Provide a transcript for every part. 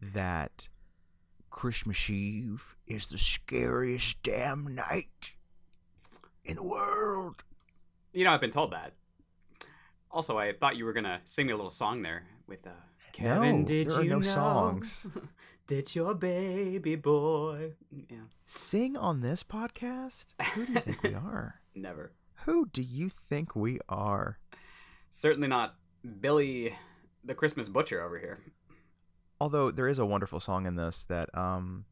that Christmas Eve is the scariest damn night in the world? You know, I've been told that. Also, I thought you were gonna sing me a little song there with uh, Kevin. No, did there are you no know songs. that your baby boy? Yeah, Sing on this podcast? Who do you think we are? never. Who do you think we are? Certainly not Billy, the Christmas butcher over here. Although there is a wonderful song in this that um,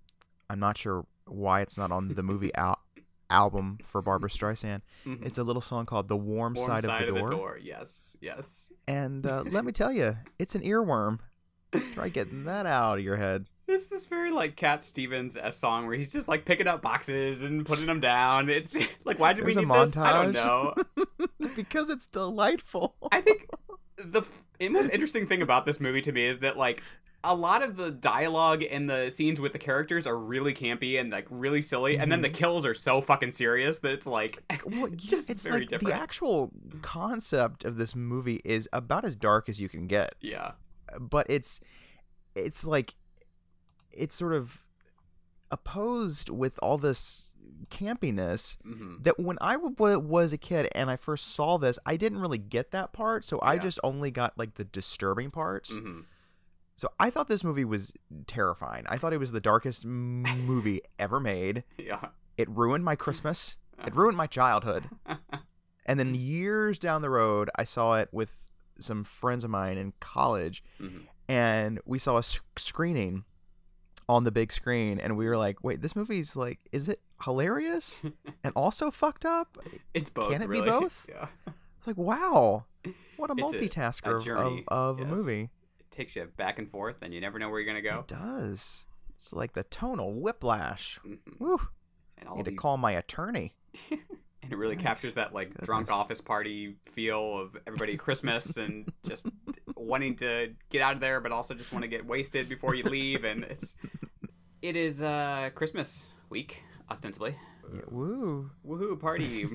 I'm not sure why it's not on the movie al- album for Barbra Streisand. Mhm. It's a little song called "The Warm, Warm Side, of, the, door. Yes, yes. and uh, let me tell you, it's an earworm. Try getting that out of your head. It's this very like Cat Stevens song where he's just like picking up boxes and putting them down. It's like, why did There's we need this? I don't know. because it's delightful. I think the f- most interesting thing about this movie to me is that like a lot of the dialogue and the scenes with the characters are really campy and like really silly, and then the kills are so fucking serious that it's like well, just it's very like different. the actual concept of this movie is about as dark as you can get, yeah, but it's it's like it's sort of opposed with all this campiness hmm that when I w- was a kid and I first saw this, I didn't really get that part, so I just only got like the disturbing parts. hmm So I thought this movie was terrifying. I thought it was the darkest movie ever made. yeah. It ruined my Christmas. It ruined my childhood. And then years down the road, I saw it with some friends of mine in college, Mhm. and we saw a screening on the big screen, and we were like, "Wait, this movie's like, is it hilarious and also fucked up?" It's both. Can it be both? Yeah, It's like, wow, what a It's multitasker a of- of, of a movie. Takes you back and forth, and you never know where you're gonna go. It does. It's like the tonal whiplash. Mhm. Woo. And all Need to call my attorney. and it really Nice. captures that like drunk office party feel of everybody Christmas and just wanting to get out of there, but also just want to get wasted before you leave. And it's it is uh Christmas week ostensibly. Yeah, woo. Woohoo party!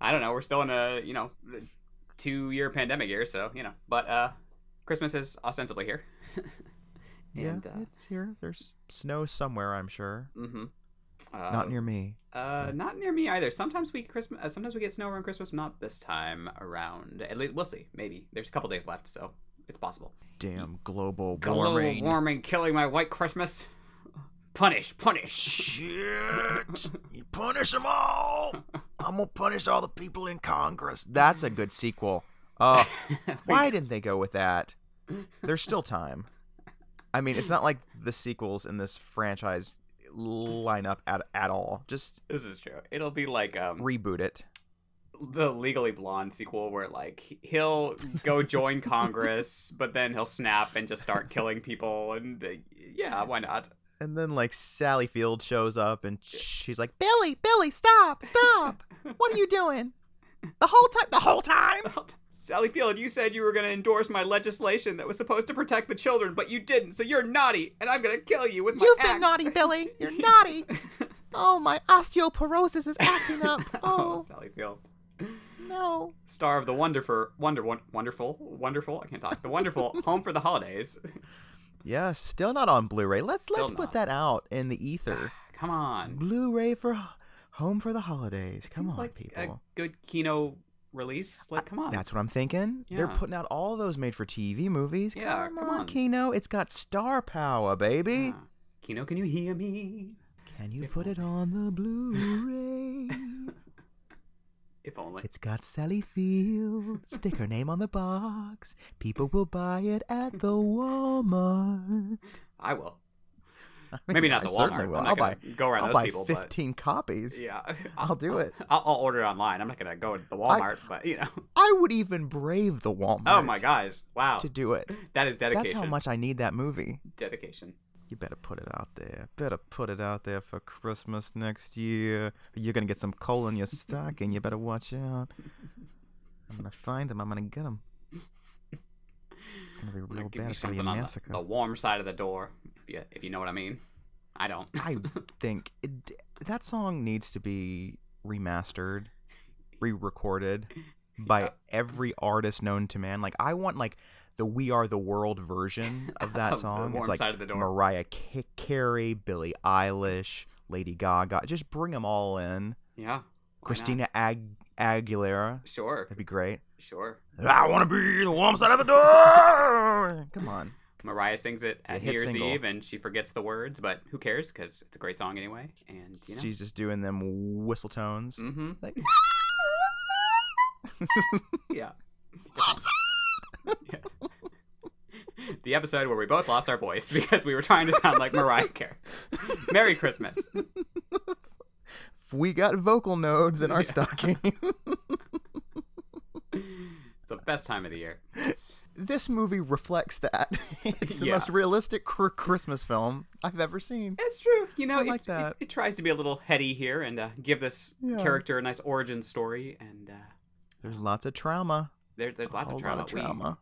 I don't know. We're still in a you know two year pandemic here, so you know. But uh, Christmas is ostensibly here. and, yeah, uh, it's here. There's snow somewhere, I'm sure. mm-hmm. uh, Not near me. Uh, not near me either. Sometimes we Christmas. Uh, sometimes we get snow around Christmas. Not this time around. At least we'll see. Maybe there's a couple days left, so it's possible. Damn global Global warming. warming killing my white Christmas. Punish, punish. Shit! You punish them all. I'm gonna punish all the people in Congress. That's a good sequel. Uh, why didn't they go with that? There's still time. I mean, it's not like the sequels in this franchise line up at at all. Just This is true. It'll be like um reboot it. the Legally Blonde sequel, where like he'll go join Congress, but then he'll snap and just start killing people. And uh, yeah, why not? And then like Sally Field shows up and she's like, "Billy, Billy, stop, stop! What are you doing? The whole time, the whole time." Sally Field, you said you were going to endorse my legislation that was supposed to protect the children, but you didn't, so you're naughty, and I'm going to kill you with my You've been axe. naughty, Billy. You're naughty. Oh, my osteoporosis is acting up. oh, Oh Sally Field. no. Star of the wonderful, wonder, won- wonderful, wonderful, I can't talk, the wonderful Home for the Holidays. Yeah, still not on Blu-ray. Let's Still let's not. put that out in the ether. Ah, come on. Blu-ray for Home for the Holidays. It Come seems on, like people. a good Kino release. Like, come on. That's what I'm thinking. They're putting out all those made-for-TV movies. Yeah, come, come on, on. Kino. It's got star power, baby. Yeah. Kino, can you hear me? Can you If put it on the Blu-ray? If only. It's got Sally Field. Stick her name on the box. People will buy it at the Walmart. I will. Maybe not I the Walmart. will. I'm not I'll gonna buy. go around I'll those buy people, but- fifteen copies. Yeah, I'll do it. I'll, I'll order it online. I'm not gonna go to the Walmart, but you know. I would even brave the Walmart. Oh my gosh! Wow, To do it. that is dedication. That's how much I need that movie. dedication. You better put it out there. Better put it out there for Christmas next year. You're gonna get some coal in your stocking. You better watch out. I'm gonna find them. I'm gonna get them. It's gonna be gonna real bad. It's gonna be a on the, the warm side of the door, if you, if you know what I mean. I don't. I think it, that song needs to be remastered, re-recorded by Yeah. every artist known to man. Like I want like the "We Are the World" version of that song. it's like side of the door. Mariah Ca- Carey, Billie Eilish, Lady Gaga. Just bring them all in. yeah. Christina Ag- Aguilera. Sure. That'd be great. Sure. I want to be the warm side of the door. Come on. Mariah sings it at New Year's single. Eve, and she forgets the words, but who cares? Because it's a great song anyway. And you know. She's just doing them whistle tones. Mm-hmm. Like, Yeah. Yeah. The episode where we both lost our voice because we were trying to sound like Mariah Carey. Merry Christmas. we got vocal nodes in our Yeah. stocking. The best time of the year. this movie reflects that. it's the Yeah. most realistic cr- Christmas film I've ever seen. It's true. You know, I it- like it, that. It, tries to be a little heady here and uh, give this Yeah. character a nice origin story. And uh, There's lots of trauma. there, there's lots of trauma. of trauma.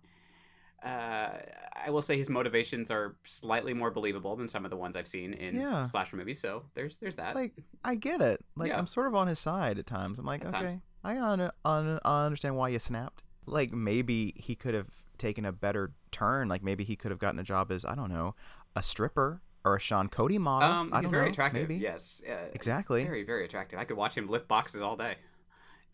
Uh, I will say his motivations are slightly more believable than some of the ones I've seen in Yeah. slasher movies. So there's there's that. Like I get it. Like Yeah. I'm sort of on his side at times. I'm like, At okay, times. I un- un- understand why you snapped. Like maybe he could have taken a better turn. Like maybe he could have gotten a job as I don't know, a stripper or a Sean Cody model. um, I don't very know. attractive. Maybe. Yes. Uh, Exactly. Very very attractive. I could watch him lift boxes all day.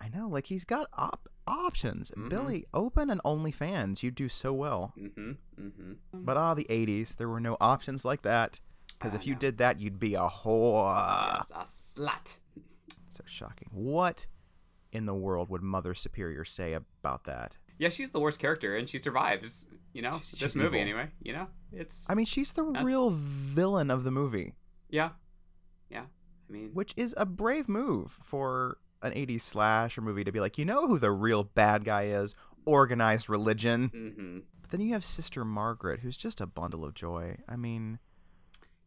I know. Like he's got op- options. Mhm. Billy, open an OnlyFans. You do so well. Mm-hmm. Mm-hmm. But ah, the '80s, there were no options like that. Because if you did that, you'd be a whore. yes, a slut. So shocking. What in the world would Mother Superior say about that? Yeah, she's the worst character, and she survives. You know, She's- this she's movie evil. anyway. You know, it's. I mean, she's the That's- real villain of the movie, yeah, yeah. I mean, which is a brave move for an '80s slasher movie to be like, you know who the real bad guy is? Organized religion. hmm But then you have Sister Margaret, who's just a bundle of joy. I mean,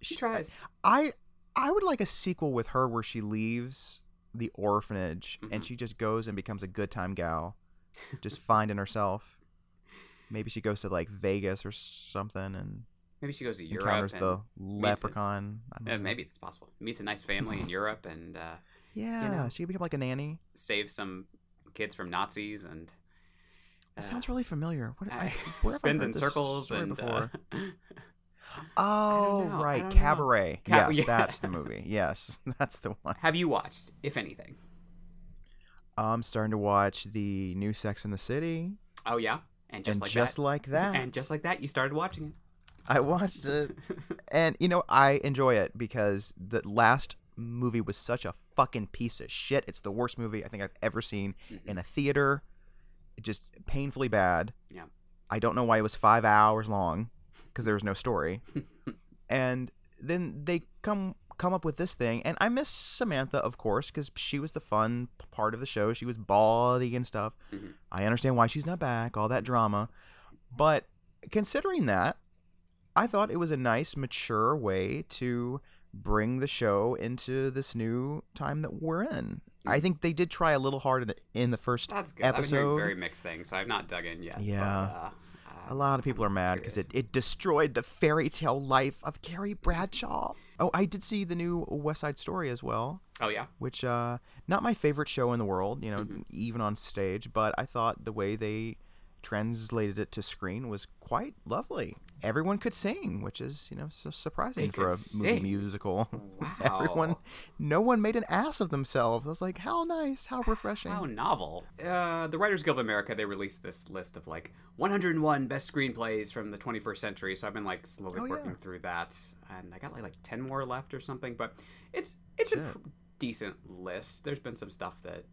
she tries. I I would like a sequel with her where she leaves the orphanage and Mhm. she just goes and becomes a good time gal, just finding herself. Maybe she goes to like Vegas or something and Maybe she goes to Europe. encounters and, the leprechaun. Uh, maybe it's possible. Meets a nice family in Europe and uh, Yeah, know. she could become like a nanny. saves some kids from Nazis and. That uh, sounds really familiar. What, I, where have I spins in this circles and. before? Uh, oh, right. Cabaret. Ca- yes, yeah. that's the movie. Yes, that's the one. have you watched, if anything? I'm starting to watch the new Sex in the City, Oh yeah, and just and like just that, like that, and just like that, you started watching it. I watched it. And you know, I enjoy it because the last movie was such a fucking piece of shit. It's the worst movie I think I've ever seen Mhm. in a theater. It just painfully bad. Yeah. I don't know why it was five hours long because there was no story. and then they come come up with this thing, and I miss Samantha, of course, because she was the fun part of the show. She was bawdy and stuff. Mhm. I understand why she's not back, all that drama, but considering that, I thought it was a nice, mature way to bring the show into this new time that we're in. I think they did try a little hard in the, in the first That's good. I've been episode. very mixed things, so I've not dug in yet. Yeah. But, uh, A lot of people are mad because it, it destroyed the fairy tale life of Carrie Bradshaw. Oh, I did see the new West Side Story as well, Oh yeah. which uh not my favorite show in the world, you know, Mhm. even on stage, but I thought the way they translated it to screen was quite lovely. Everyone could sing, which is, you know, so surprising They for a could movie musical. Wow. Everyone no one made an ass of themselves. I was like, how nice, how refreshing. How novel. Uh, the Writers Guild of America, they released this list of like 101 best screenplays from the 21st century. So I've been like slowly Oh, yeah. working through that, and I got like like 10 more left or something. But it's it's a Shit. pr- decent list. There's been some stuff that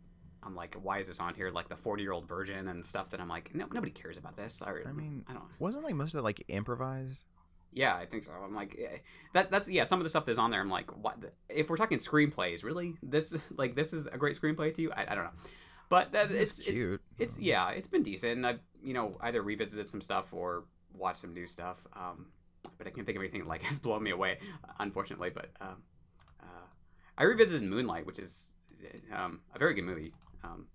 I'm like, why is this on here? Like the 40 year old virgin and stuff that I'm like, no, nobody cares about this. Or, I mean, I don't. Know. Wasn't like most of it like improvised? Yeah, I think so. I'm like, eh, that. That's yeah. Some of the stuff that's on there, I'm like, what? If we're talking screenplays, really, this like this is a great screenplay to you? I, I don't know, but that, it's It's it's it's yeah, it's been decent. I've you know either revisited some stuff or watched some new stuff. Um, but I can't think of anything like has blown me away, unfortunately. But um, uh, I revisited Moonlight, which is um, a very good movie. Um,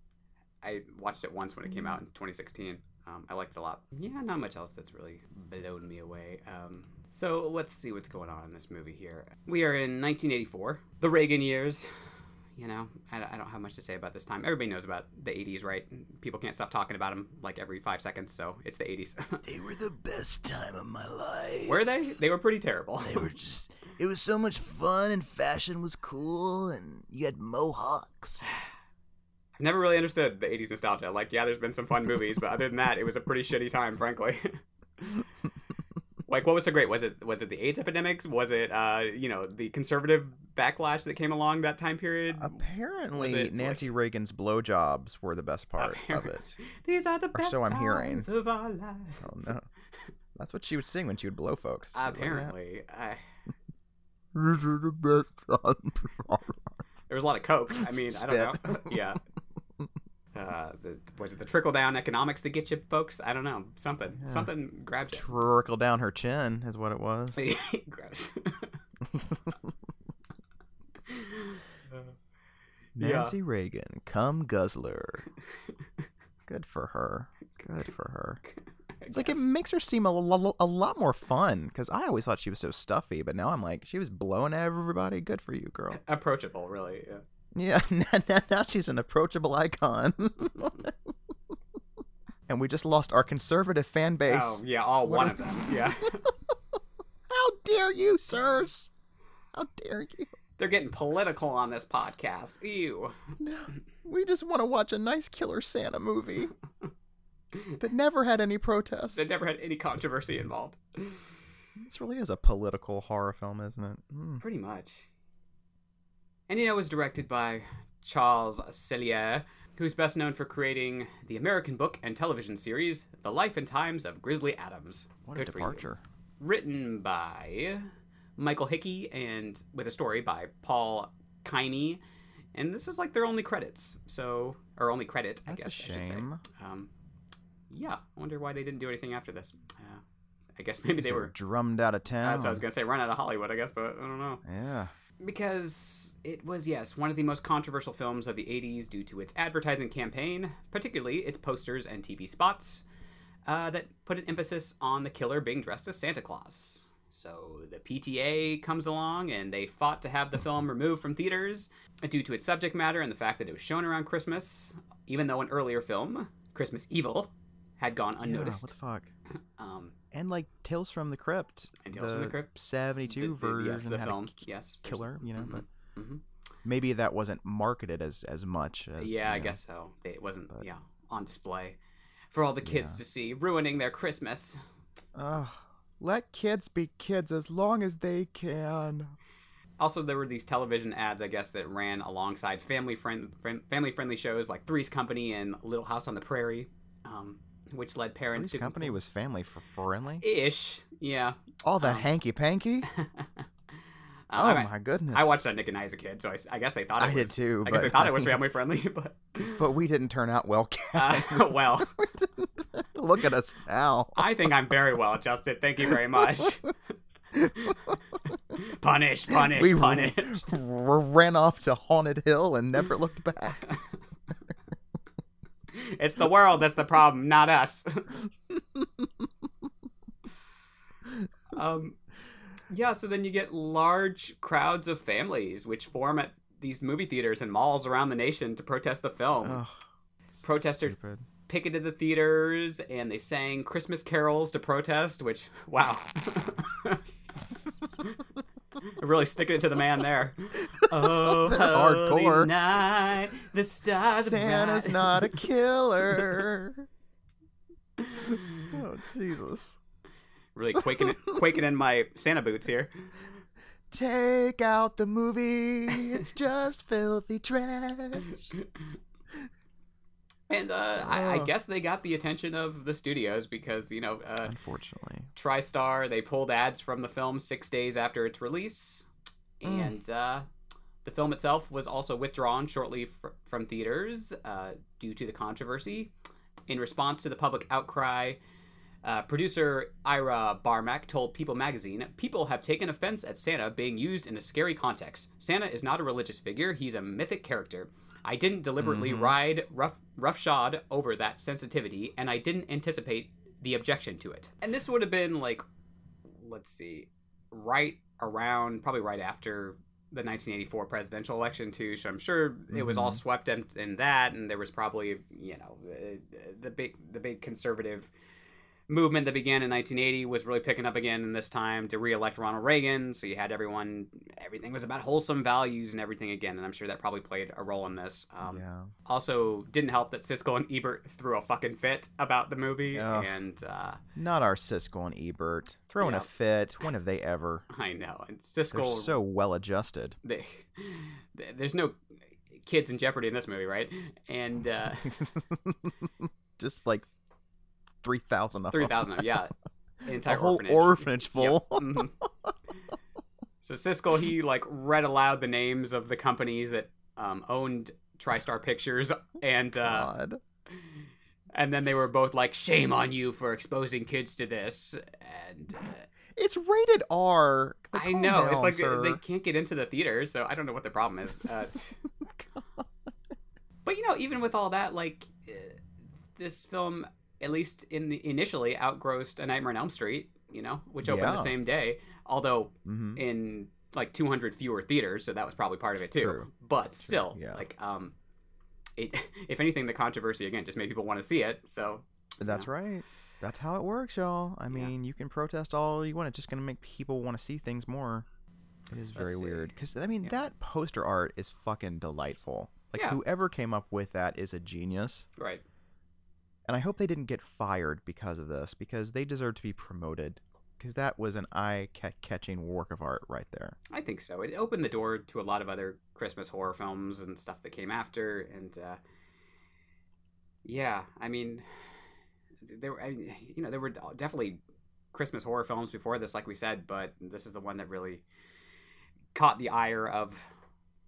I watched it once when it came out in 2016. Um, I liked it a lot. Yeah, not much else that's really blown me away. Um, so let's see what's going on in this movie here. We are in 1984, the Reagan years. You know, I, I don't have much to say about this time. Everybody knows about the 80s, right? People can't stop talking about them like every five seconds, so it's the 80s. They were the best time of my life. were they? They were pretty terrible. They were just. It was so much fun, and fashion was cool, and you had mohawks. I've never really understood the 80s nostalgia. Like, yeah, there's been some fun movies, but other than that, it was a pretty shitty time, frankly. like, what was so great? Was it was it the AIDS epidemics? Was it, uh, you know, the conservative backlash that came along that time period? Apparently, it, like- Nancy Reagan's blowjobs were the best part of it. These are the or best so I'm hearing. times of our lives. Oh no, that's what she would sing when she would blow folks. Would like. Apparently, I, These are the best times of our there was a lot of coke. I mean, I don't know. yeah. Was it the trickle down economics that get you folks? I don't know. Something, Yeah. something grabbed you. Trickle down her chin is what it was. Gross. Yeah. Nancy Reagan, come guzzler. Good for her. Good for her. It's like it makes her seem a, lo- a lot more fun because I always thought she was so stuffy, but now I'm like, she was blowing everybody. Good for you, girl. approachable, really. Yeah. Yeah, now, now, now she's an approachable icon. and we just lost our conservative fan base. Oh, yeah, all What one of them. Yeah. How dare you, sirs? How dare you? They're getting political on this podcast. Ew. No, we just want to watch a nice Killer Santa movie that never had any protests. That never had any controversy involved. This really is a political horror film, isn't it? Mm. Pretty much. And you know, it was directed by Charles Sellier, who's best known for creating the American book and television series The Life and Times of Grizzly Adams. What Good you. departure. written by Michael Hickey and with a story by Paul Caimi. And this is like their only credits, so or only credit, That's I a guess I should say. shame. Um, yeah, I wonder why they didn't do anything after this. Uh, I guess maybe they They were. drummed out of town. That's what I was gonna say. Run out of Hollywood, I guess, but I don't know Yeah. Because it was yes one of the most controversial films of the 80s due to its advertising campaign particularly its posters and tv spots uh, that put an emphasis on the killer being dressed as santa claus so the pta comes along and they fought to have the film removed from theaters due to its subject matter and the fact that it was shown around christmas even though an earlier film christmas evil had gone Yeah, unnoticed what the fuck? um, And like Tales from the Crypt. And Tales from the Crypt. 72 the- the- version yes the film yes killer, you know, Mhm. but Mhm. maybe that wasn't marketed as as much as yeah, I know. guess so. It wasn't but- yeah on display for all the kids Yeah. to see, ruining their Christmas. Ugh. let kids be kids as long as they can. Also, there were these television ads, I guess, that ran alongside family friend, friend family friendly shows like Three's Company and Little House on the Prairie, um, which led parents Three's to Company was family for friendly. ish, yeah. All that um, hanky panky. Uh, Oh I, my goodness. I watched that Nick and I as a kid, so I, I guess they thought it I was. did too. I guess they thought it was family friendly, but But we didn't turn out well. uh, well, We. Look at us now. I think I'm very well adjusted. Thank you very much. punish, punish, we punish. r- ran off to Haunted Hill and never looked back. It's the world that's the problem, not us. um, yeah, so then you get large crowds of families which form at these movie theaters and malls around the nation to protest the film. Ugh, Protesters stupid. picketed the theaters and they sang Christmas carols to protest, which, wow. really sticking it to the man there. Oh, Hardcore. holy night, the stars are Santa's bright. not a killer. oh Jesus! really quaking quaking in my Santa boots here. Take out the movie. It's just filthy trash. And uh, I, I guess they got the attention of the studios because you know uh, Unfortunately. TriStar they pulled ads from the film six days after its release, Mm. and uh, the film itself was also withdrawn shortly fr- from theaters uh, due to the controversy. In response to the public outcry, uh, producer Ira Barmak told People magazine, People have taken offense at Santa being used in a scary context. Santa is not a religious figure, he's a mythic character. I didn't deliberately Mhm. ride rough, roughshod over that sensitivity, and I didn't anticipate the objection to it. And this would have been like, let's see, right around, probably right after the 1984 presidential election too. So I'm sure it was all Mhm. swept in, in that, and there was probably you know the, the big the big conservative movement that began in 1980 was really picking up again in this time to re-elect Ronald Reagan. So you had everyone, everything was about wholesome values and everything again, and I'm sure that probably played a role in this. Um, yeah. Also, didn't help that Siskel and Ebert threw a fucking fit about the movie, and uh, Not our Siskel and Ebert. Throwing Yeah. a fit. When have they ever? I know, and They're Siskel so well adjusted. they, there's no kids in jeopardy in this movie, right? And uh, Just like 3,000 of three thousand, yeah, the entire A whole orphanage. orphanage, Yep. full. Mhm. so Siskel he like read aloud the names of the companies that um, owned TriStar Pictures, and uh, God. and then they were both like, "Shame on you for exposing kids to this." And uh, It's rated R. Like, I know it's like sir. they can't get into the theater, so I don't know what the problem is. Uh, but you know, even with all that, like uh, this film, at least in the initially, outgrossed A Nightmare on Elm Street. You know, which opened Yeah. the same day, although Mhm. in like 200 fewer theaters, so that was probably part of it too. True. But still, yeah. like um, it, if anything, the controversy again just made people want to see it. So That's right. That's how it works, y'all. I Yeah. mean, you can protest all you want. It's just going to make people want to see things more. It is very weird. Because, I mean, Yeah. that poster art is fucking delightful. Like, Yeah. whoever came up with that is a genius. right, And I hope they didn't get fired because of this, because they deserve to be promoted. Because that was an eye catching work of art right there. I think so. It opened the door to a lot of other Christmas horror films and stuff that came after, and uh, yeah, I mean, there were, I mean, you know, there were definitely Christmas horror films before this, like we said, but this is the one that really caught the ire of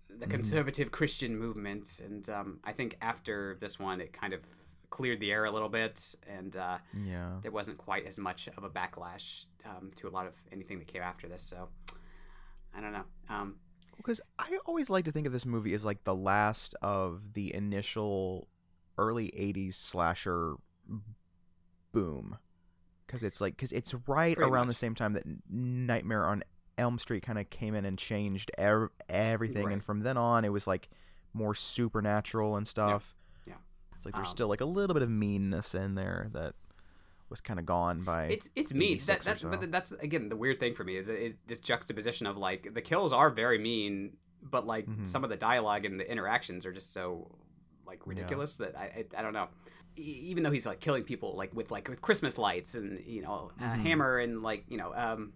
the Mhm. conservative Christian movement, and um, I think after this one, it kind of cleared the air a little bit, and uh, Yeah. there wasn't quite as much of a backlash um, to a lot of anything that came after this. So I don't know. Um, Because I always like to think of this movie as like the last of the initial early 80s slasher boom. Because it's like, because it's right around much. the same time that Nightmare on Elm Street kind of came in and changed ev- everything. Right. And from then on, it was like more supernatural and stuff. Yeah. It's like there's Um, still like a little bit of meanness in there that was kind of gone by. it's it's mean. That, that, so. But that's again the weird thing for me is it, it, this juxtaposition of like the kills are very mean, but like Mhm. some of the dialogue and the interactions are just so like Yeah. ridiculous that I, I I don't know. E- Even though he's like killing people like with like with Christmas lights and you know a Mhm. hammer and like you know um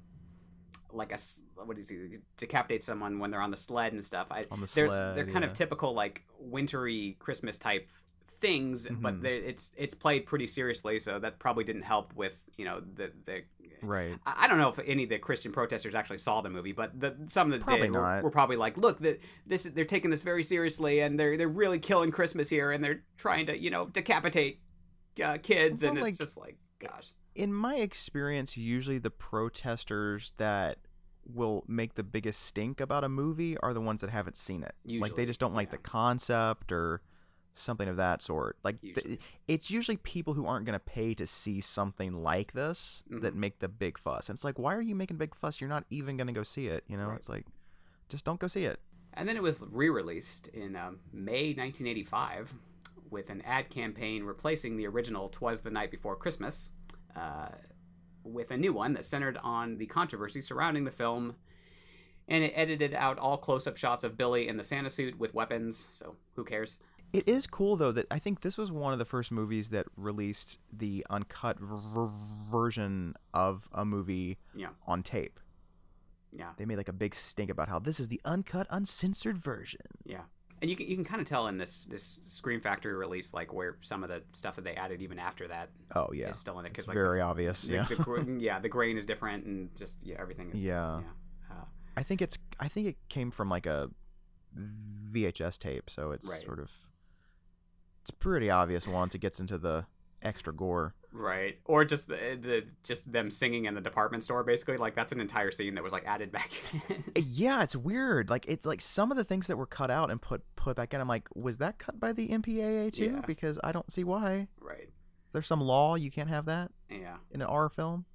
like a what is he decapitate someone when they're on the sled and stuff. I on the they're sled. they're kind yeah. of typical like wintry Christmas type things, but Mhm. they're it's it's played pretty seriously, so that probably didn't help with you know the the. Right. I I don't know if any of the Christian protesters actually saw the movie, but the, some that Probably did were, were probably like, "Look, the, this they're taking this very seriously, and they're they're really killing Christmas here, and they're trying to you know decapitate uh, kids, and Well, it's just like, gosh, in my experience, usually the protesters that will make the biggest stink about a movie are the ones that haven't seen it. like they just don't like yeah. the concept or something of that sort. Like th- it's usually people who aren't going to pay to see something like this that Mhm. make the big fuss. And it's like, why are you making big fuss? You're not even going to go see it. You know, Right. it's like, just don't go see it. And then it was re-released in um, May 1985 with an ad campaign replacing the original "Twas the Night Before Christmas" uh, with a new one that centered on the controversy surrounding the film, and it edited out all close-up shots of Billy in the Santa suit with weapons. So who cares? It is cool though that I think this was one of the first movies that released the uncut version of a movie Yeah. on tape. Yeah, They made like a big stink about how this is the uncut, uncensored version. yeah. and you can you can kind of tell in this this Scream Factory release like where some of the stuff that they added even after that. Oh yeah, is still in it because like very the, obvious. the- Yeah, the yeah the grain is different and just yeah everything is Yeah. Uh, I think it's I think it came from like a VHS tape, so it's Right. sort of it's pretty obvious once it gets into the extra gore. right or just the, the just them singing in the department store basically like that's an entire scene that was like added back in. Uh, yeah, it's weird. Like it's like some of the things that were cut out and put put back in. I'm like, was that cut by the MPAA too? Yeah. Because I don't see why. right Is there some law you can't have that yeah in an R film?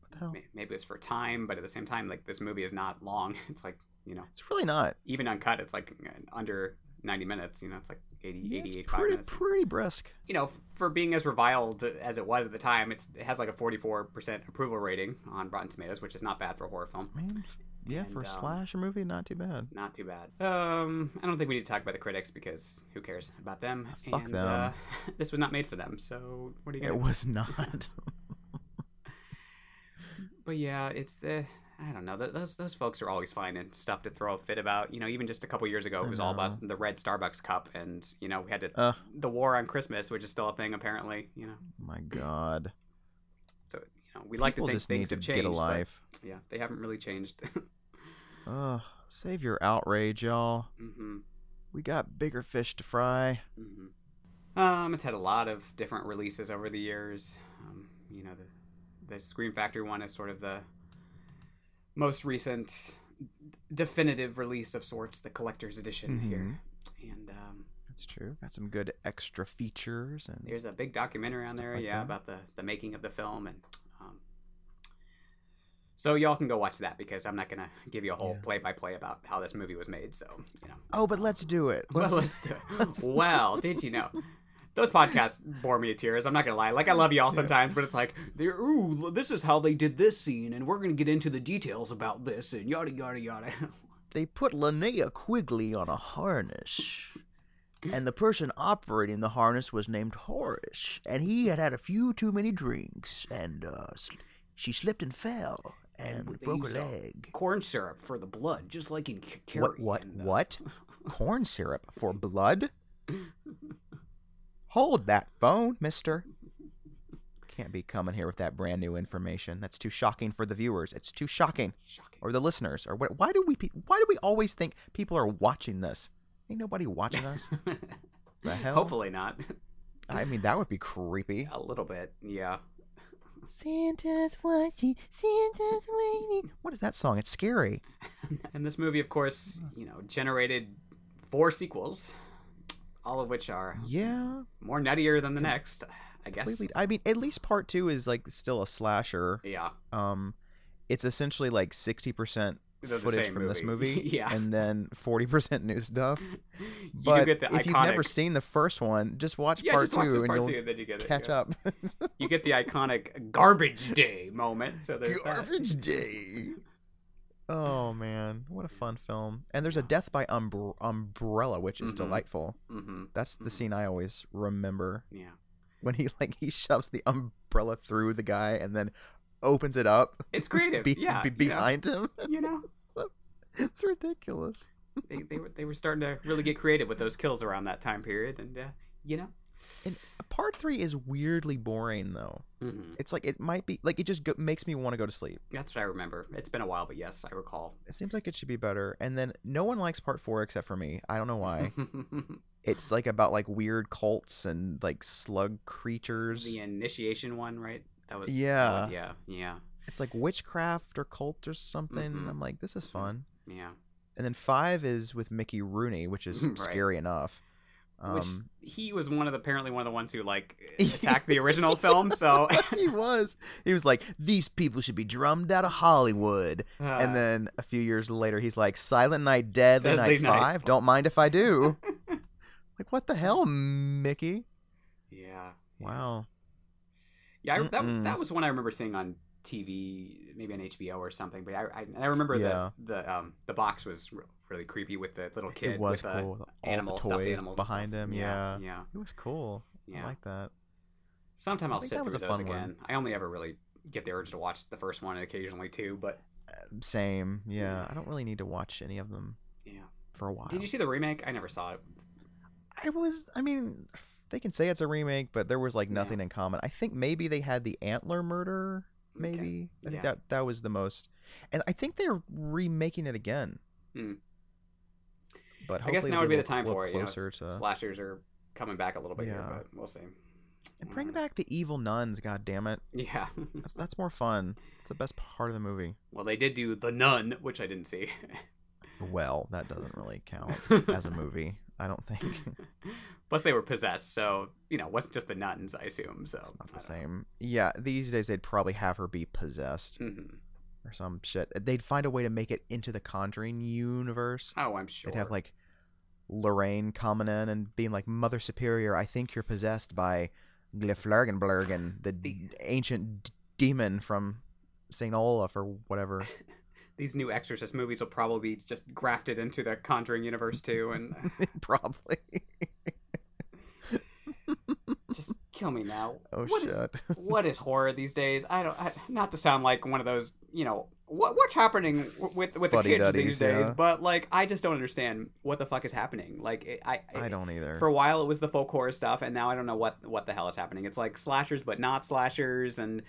What the hell? Maybe it's for time but at the same time like this movie is not long it's like you know It's really not. even uncut it's like under 90 minutes you know it's like 80 Yeah, 80 it's 85 pretty minutes pretty brisk. you know f- for being as reviled as it was at the time it's it has like a 44% approval rating on rotten tomatoes which is not bad for a horror film I mean, yeah, And, for a um, slasher movie, not too bad. not too bad um i don't think we need to talk about the critics because who cares about them Fuck and them. Uh, this was not made for them so what are you got? It gonna was not. but yeah it's the I don't know. Those those folks are always finding stuff to throw a fit about. You know, even just a couple years ago, it was all about the red Starbucks cup, and you know, we had to, uh, the war on Christmas, which is still a thing apparently. You know, my God. so you know, we like to think things to have changed. get a but, yeah, they haven't really changed. Ugh, save your outrage, y'all. hmm We got bigger fish to fry. hmm Um, it's had a lot of different releases over the years. Um, you know, the the Scream Factory one is sort of the most recent definitive release of sorts, the collector's edition Mhm. here, and um, That's true. Got some good extra features and There's a big documentary on there, like yeah, that. about the the making of the film, and um, so y'all can go watch that because I'm not gonna give you a whole play by play about how this movie was made. So you know, Oh, but let's do it. well, let's do it. well, did you know? Those podcasts bore me to tears. I'm not gonna lie. Like I love y'all sometimes, but it's like, ooh, this is how they did this scene, and we're gonna get into the details about this, and yada yada yada. They put Linnea Quigley on a harness. And the person operating the harness was named Horace, and he had had a few too many drinks, and uh, she slipped and fell, and, And broke her a leg. Corn syrup for the blood, just like in Carrie. What? What? and, uh, What? Corn syrup for blood? Hold that phone, Mister. Can't be coming here with that brand new information. That's too shocking for the viewers. It's too shocking, Shocking. or the listeners, or what? Why do we? Why do we always think people are watching this? Ain't nobody watching us. the hell? Hopefully not. I mean, that would be creepy. A little bit, yeah. Santa's watching. Santa's waiting. What is that song? It's scary. And this movie, of course, you know, generated four sequels, all of which are Yeah. more nuttier than the next, I guess. I mean, at least part two is like still a slasher. Yeah, Um, it's essentially like sixty percent footage from this movie, yeah, and then forty percent new stuff. you but do get the if iconic. you've never seen the first one, just watch yeah, part just two, watch the and you'll two, then you get it. catch yeah. up. You get the iconic garbage day moment. So there's that. Garbage Day. Oh man, what a fun film! And there's a death by umbr- umbrella, which is Mhm. delightful. Mm-hmm. That's the Mhm. scene I always remember Yeah. when he like he shoves the umbrella through the guy and then opens it up It's creative. be- yeah. be- you know, behind him. You know, So- it's ridiculous. they, they were they were starting to really get creative with those kills around that time period, and uh, you know. And part three is weirdly boring though. hmm It's like it might be like it just go, makes me want to go to sleep. That's what I remember. It's been a while, but yes, I recall. It seems like it should be better. And then no one likes part four except for me. I don't know why. it's like about like weird cults and like slug creatures. the initiation one, right? That was Yeah. one- yeah, yeah, It's like witchcraft or cult or something. Mhm. I'm like, this is Mhm. fun. yeah. And then five is with Mickey Rooney, which is Right. scary enough. Um, Which he was one of the apparently one of the ones who like attacked the original film. So he was. He was like, these people should be drummed out of Hollywood. uh, and then a few years later, he's like, Silent Night, Deadly, Deadly Night Night. 5. Don't mind if I do. like, what the hell, Mickey? yeah, Wow. yeah, I, that that was one I remember seeing on TV, maybe on HBO or something. But I I, I remember Yeah. the the um the box was really creepy with the little kid it was with uh, cool. All animal the toys animals and behind stuff. him. Yeah. yeah. It was cool. I like that. Sometime I'll sit that was through a those fun one. again. I only ever really get the urge to watch the first one occasionally too, but Same. Yeah. Yeah. I don't really need to watch any of them. yeah. for a while. Did you see the remake? I never saw it. I was. I mean, they can say it's a remake, but there was like Yeah. nothing in common. I think maybe they had the antler murder. Okay. Maybe I think Yeah. that that was the most, and I think they're remaking it again. Hmm. But I guess now would be the time for it. You know, to slashers are coming back a little bit here, but we'll see. and bring Mm. back the evil nuns. God damn it, Yeah. that's that's more fun. It's the best part of the movie. well, they did do the Nun, which I didn't see. Well, that doesn't really count as a movie. I don't think Plus, they were possessed, so you know, wasn't just the nuns, I assume. So not the same. Yeah, these days they'd probably have her be possessed hmm or some shit. Uh, they'd find a way to make it into the Conjuring universe. Oh, I'm sure. They'd have like Lorraine coming in and being like, "Mother Superior, I think you're possessed by Gliflergenblurgen, the The- ancient d- demon from Saint Olaf or whatever." these new Exorcist movies will probably be just grafted into the Conjuring universe too, and Probably. just kill me now. Oh What is- what is horror these days? I don't. I, not to sound like one of those, you know, what what's happening with with the kids these days? yeah. But like, I just don't understand what the fuck is happening. Like, it, I I don't either. For a while, it was the folk horror stuff, and now I don't know what what the hell is happening. It's like slashers, but not slashers, and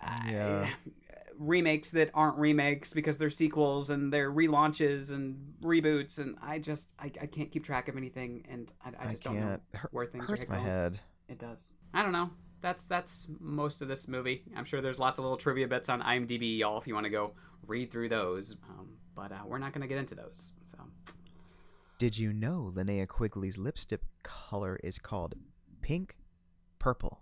uh, Yeah. remakes that aren't remakes because they're sequels and they're relaunches and reboots, and I just I, I can't keep track of anything, and I, I I just don't know. Where things hurts are my going. head. It does. I don't know. That's that's most of this movie. I'm sure there's lots of little trivia bits on IMDb, y'all, if you want to go read through those. Um, but uh, we're not going to get into those. So Did you know Linnea Quigley's lipstick color is called pink purple?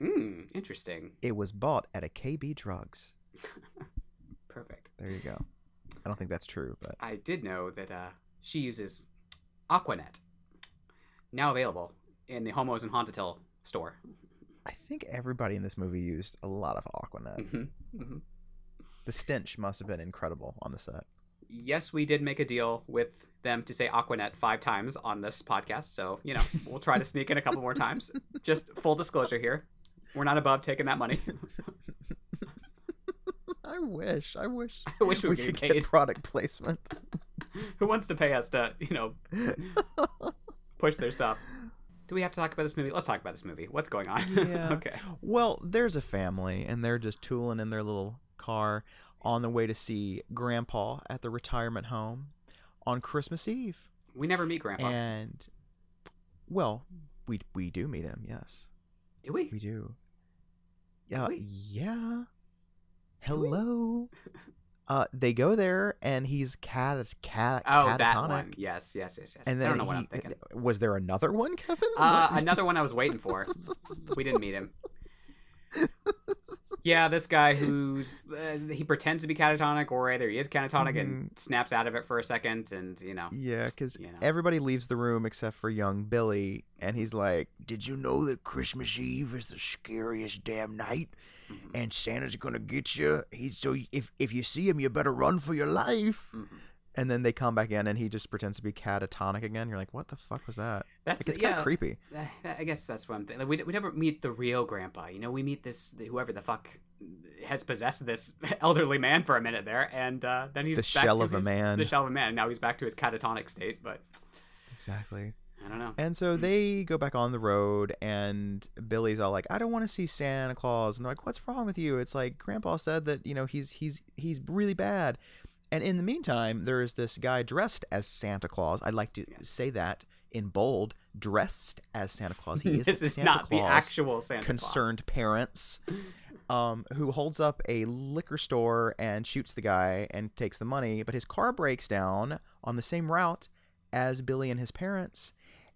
mm, interesting. It was bought at a KB Drugs. Perfect. There you go. I don't think that's true, but I did know that uh, she uses Aquanet, now available in the Homos and Haunted store. I think everybody in this movie used a lot of Aquanet. hmm hmm The stench must have been incredible on the set. Yes, we did make a deal with them to say Aquanet five times on this podcast, so you know we'll try to sneak in a couple more times. Just full disclosure here, we're not above taking that money. I wish. I wish. I wish we, we could get get product placement. Who wants to pay us to, you know, push their stuff? Do we have to talk about this movie? Let's talk about this movie. What's going on? Yeah. okay. Well, there's a family, and they're just tooling in their little car on the way to see Grandpa at the retirement home on Christmas Eve. We never meet Grandpa. And, well, we we do meet him. Yes, Do we? we do. Yeah, uh, we? yeah. Do we? Hello. Uh, they go there, and he's cat cat Oh, catatonic. that one. Yes, yes, yes, yes. And I don't know what I'm thinking. was there another one, Kevin? Uh, another one I was waiting for. We didn't meet him. Yeah, this guy who's uh, he pretends to be catatonic, or either he is catatonic and snaps out of it for a second, and you know, Yeah, because You know. everybody leaves the room except for young Billy, and he's like, "Did you know that Christmas Eve is the scariest damn night, Mhm. and Santa's gonna get you? He's so if if you see him, you better run for your life." Mhm. And then they come back in, and he just pretends to be catatonic again. You're like, "What the fuck was that?" that's Like, it's yeah. kind of creepy. I guess that's what I'm thinking. Like, we, we never meet the real grandpa. You know, we meet this whoever the fuck has possessed this elderly man for a minute there, and uh, then he's The shell of a man. The shell of a man. Now he's back to his catatonic state. But Exactly. I don't know. And so Hmm. they go back on the road, and Billy's all like, "I don't want to see Santa Claus." And they're like, "What's wrong with you?" It's like Grandpa said that you know he's he's he's really bad. And in the meantime, there is this guy dressed as Santa Claus. I'd like to say that in bold, dressed as Santa Claus. He is this is Santa not the Claus. actual Santa concerned parents. Um, who holds up a liquor store and shoots the guy and takes the money, but his car breaks down on the same route as Billy and his parents,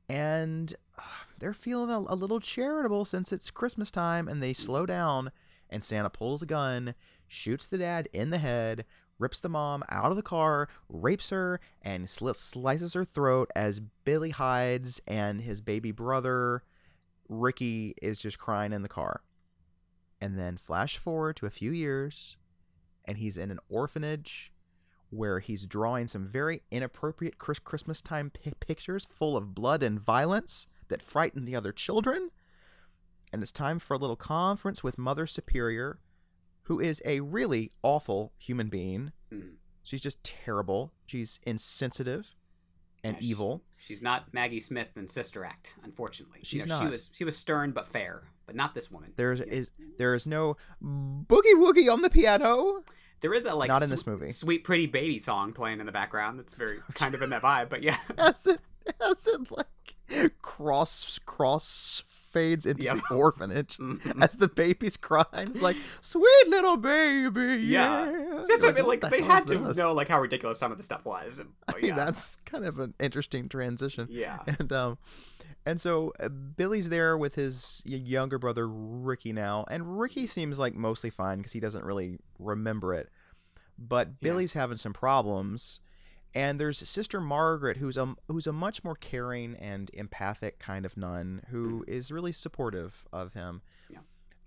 and uh, they're feeling a, a little charitable since it's Christmas time, and they slow down, and Santa pulls a gun, shoots the dad in the head, rips the mom out of the car, rapes her, and sli- slices her throat as Billy hides, and his baby brother Ricky is just crying in the car. And then flash forward to a few years, and he's in an orphanage where he's drawing some very inappropriate Chris- Christmas time pi- pictures full of blood and violence that frighten the other children. And it's time for a little conference with Mother Superior, who is a really awful human being. Mm. She's just terrible. She's insensitive. and Yeah, she- evil. She's not Maggie Smith in Sister Act, unfortunately. You She's know, She not. was she was stern but fair, but not this woman. There's Yeah. is there is no boogie woogie on the piano. there is a like not in sw- this movie. sweet pretty baby song playing in the background. That's very kind of in that vibe, but yeah. As it as it like cross cross fades into Yep. the orphanage Mhm. as the baby's crying. It's like sweet little baby. Yeah. Yeah. That's what I mean. Like the they had to this? know like how ridiculous some of the stuff was. and- I mean, yeah. that's kind of an interesting transition. yeah. and um and so uh, Billy's there with his younger brother Ricky now, and Ricky seems like mostly fine because he doesn't really remember it. But Yeah. Billy's having some problems, and there's Sister Margaret, who's a who's a much more caring and empathic kind of nun who is really supportive of him. Yeah.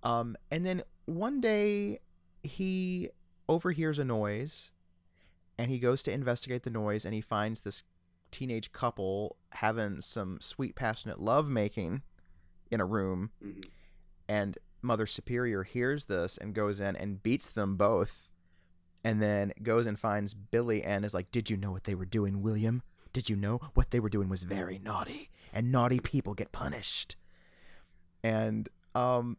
Um, and then one day he overhears a noise, and he goes to investigate the noise, and he finds this teenage couple having some sweet passionate love making in a room Mhm. and mother superior hears this and goes in and beats them both and then goes and finds billy and is like did you know what they were doing william did you know what they were doing was very naughty and naughty people get punished and um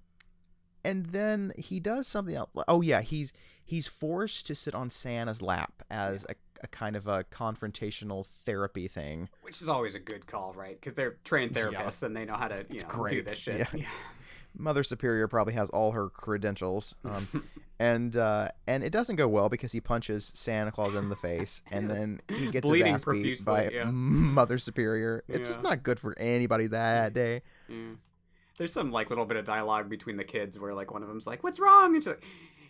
and then he does something else oh yeah he's he's forced to sit on santa's lap as a, a kind of a confrontational therapy thing Which is always a good call, right? Because they're trained Yeah. therapists and they know how to you know do this shit. Yeah. Mother Superior probably has all her credentials, um, and uh, and it doesn't go well because he punches Santa Claus in the face, and Yes. then he gets Bleeding his ass beat by yeah. Mother Superior. It's just not good for anybody that day. Yeah. There's some like little bit of dialogue between the kids where like one of them's like, "What's wrong?" and she's like,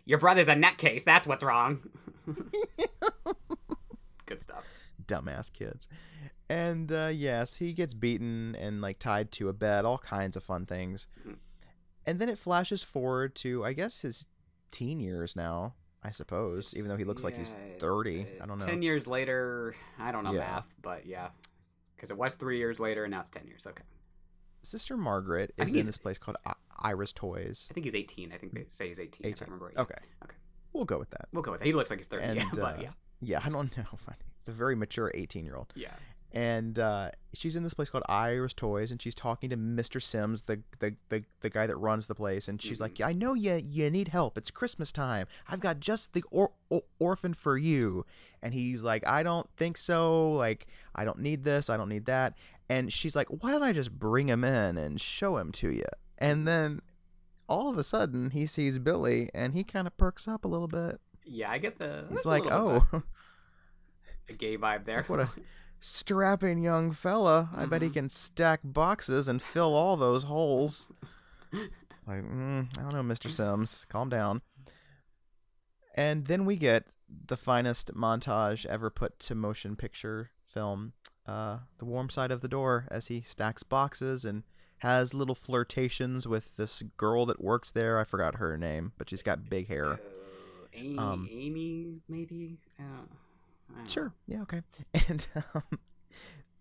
"Your brother's a nutcase. That's what's wrong." Good stuff. Dumbass kids. And uh, yes, he gets beaten and like tied to a bed, all kinds of fun things. And then it flashes forward to I guess his teen years now. I suppose, even though he looks like he's Yeah, it's- thirty. it's I don't know. Ten years later, I don't know Yeah. math, but yeah, because it was three years later and now it's ten years. Okay, Sister Margaret is in this place called I- Ira's Toys. I think he's eighteen. I think they say he's eighteen. If I 18. remember. Right. Okay. Okay. We'll go with that. We'll go with that. He looks like he's thirty. And, yeah, but uh, yeah, Yeah, I don't know. It's a very mature 18 year old. yeah. And uh, she's in this place called Ira's Toys, and she's talking to Mr. Sims, the the, the, the guy that runs the place. And she's like, I know you you need help. It's Christmas time. I've got just the or, or, orphan for you. And he's like, I don't think so. Like, I don't need this. I don't need that. And she's like, Why don't I just bring him in and show him to you? And then all of a sudden, he sees Billy, and he kind of perks up a little bit. Yeah, I get the. He's like, Oh. a, a gay vibe there. Like, what a strapping young fella. I bet he Mhm. can stack boxes and fill all those holes. like, mm, I don't know, Mr. Sims. Calm down. And then we get the finest montage ever put to motion picture film uh, The Warm Side of the Door as he stacks boxes and has little flirtations with this girl that works there. I forgot her name, but she's got big hair. Uh, Amy, Um, Amy, maybe. I don't Sure. Yeah. Okay. And um,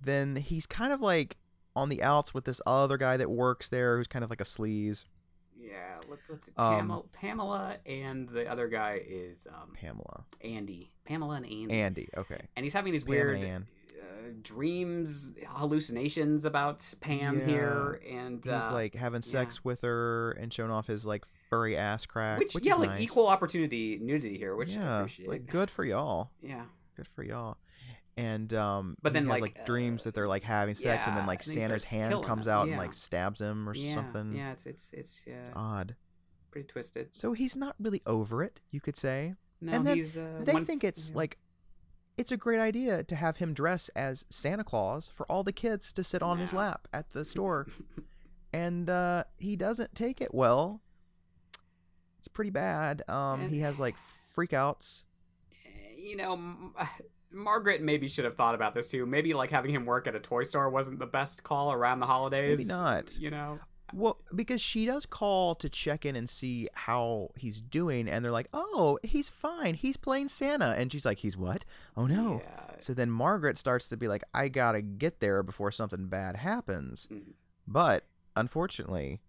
then he's kind of like on the outs with this other guy that works there, who's kind of like a sleaze. Yeah, let, let's. Um, Pamela, Pamela and the other guy is um, Pamela, Andy. Pamela and Andy. Andy. Okay. and he's having these Pam weird uh, dreams, hallucinations about Pam Yeah. here, and He's uh, like having sex with her and showing off his like furry ass crack, which, which yeah, like nice. equal opportunity nudity here, which I yeah, appreciate. it's like good for y'all. Yeah, Good for y'all. And um, But he then, has, like, like, dreams uh, that they're like having sex, and then like and Santa's hand comes them, out and like stabs him or yeah, something. Yeah, it's it's it's uh, It's odd. pretty twisted. So he's not really over it, you could say. No, and then he's uh, they one think it's yeah. like it's a great idea to have him dress as Santa Claus for all the kids to sit on his lap at the store. and uh, he doesn't take it well. It's pretty bad. Um, And- he has like freakouts. You know, M- Margaret maybe should have thought about this too. Maybe like having him work at a toy store wasn't the best call around the holidays. Maybe not. You know, Well, because she does call to check in and see how he's doing, and they're like, "Oh, he's fine. He's playing Santa," and she's like, "He's what? Oh no!" Yeah. So then Margaret starts to be like, "I gotta get there before something bad happens." Mhm. But unfortunately,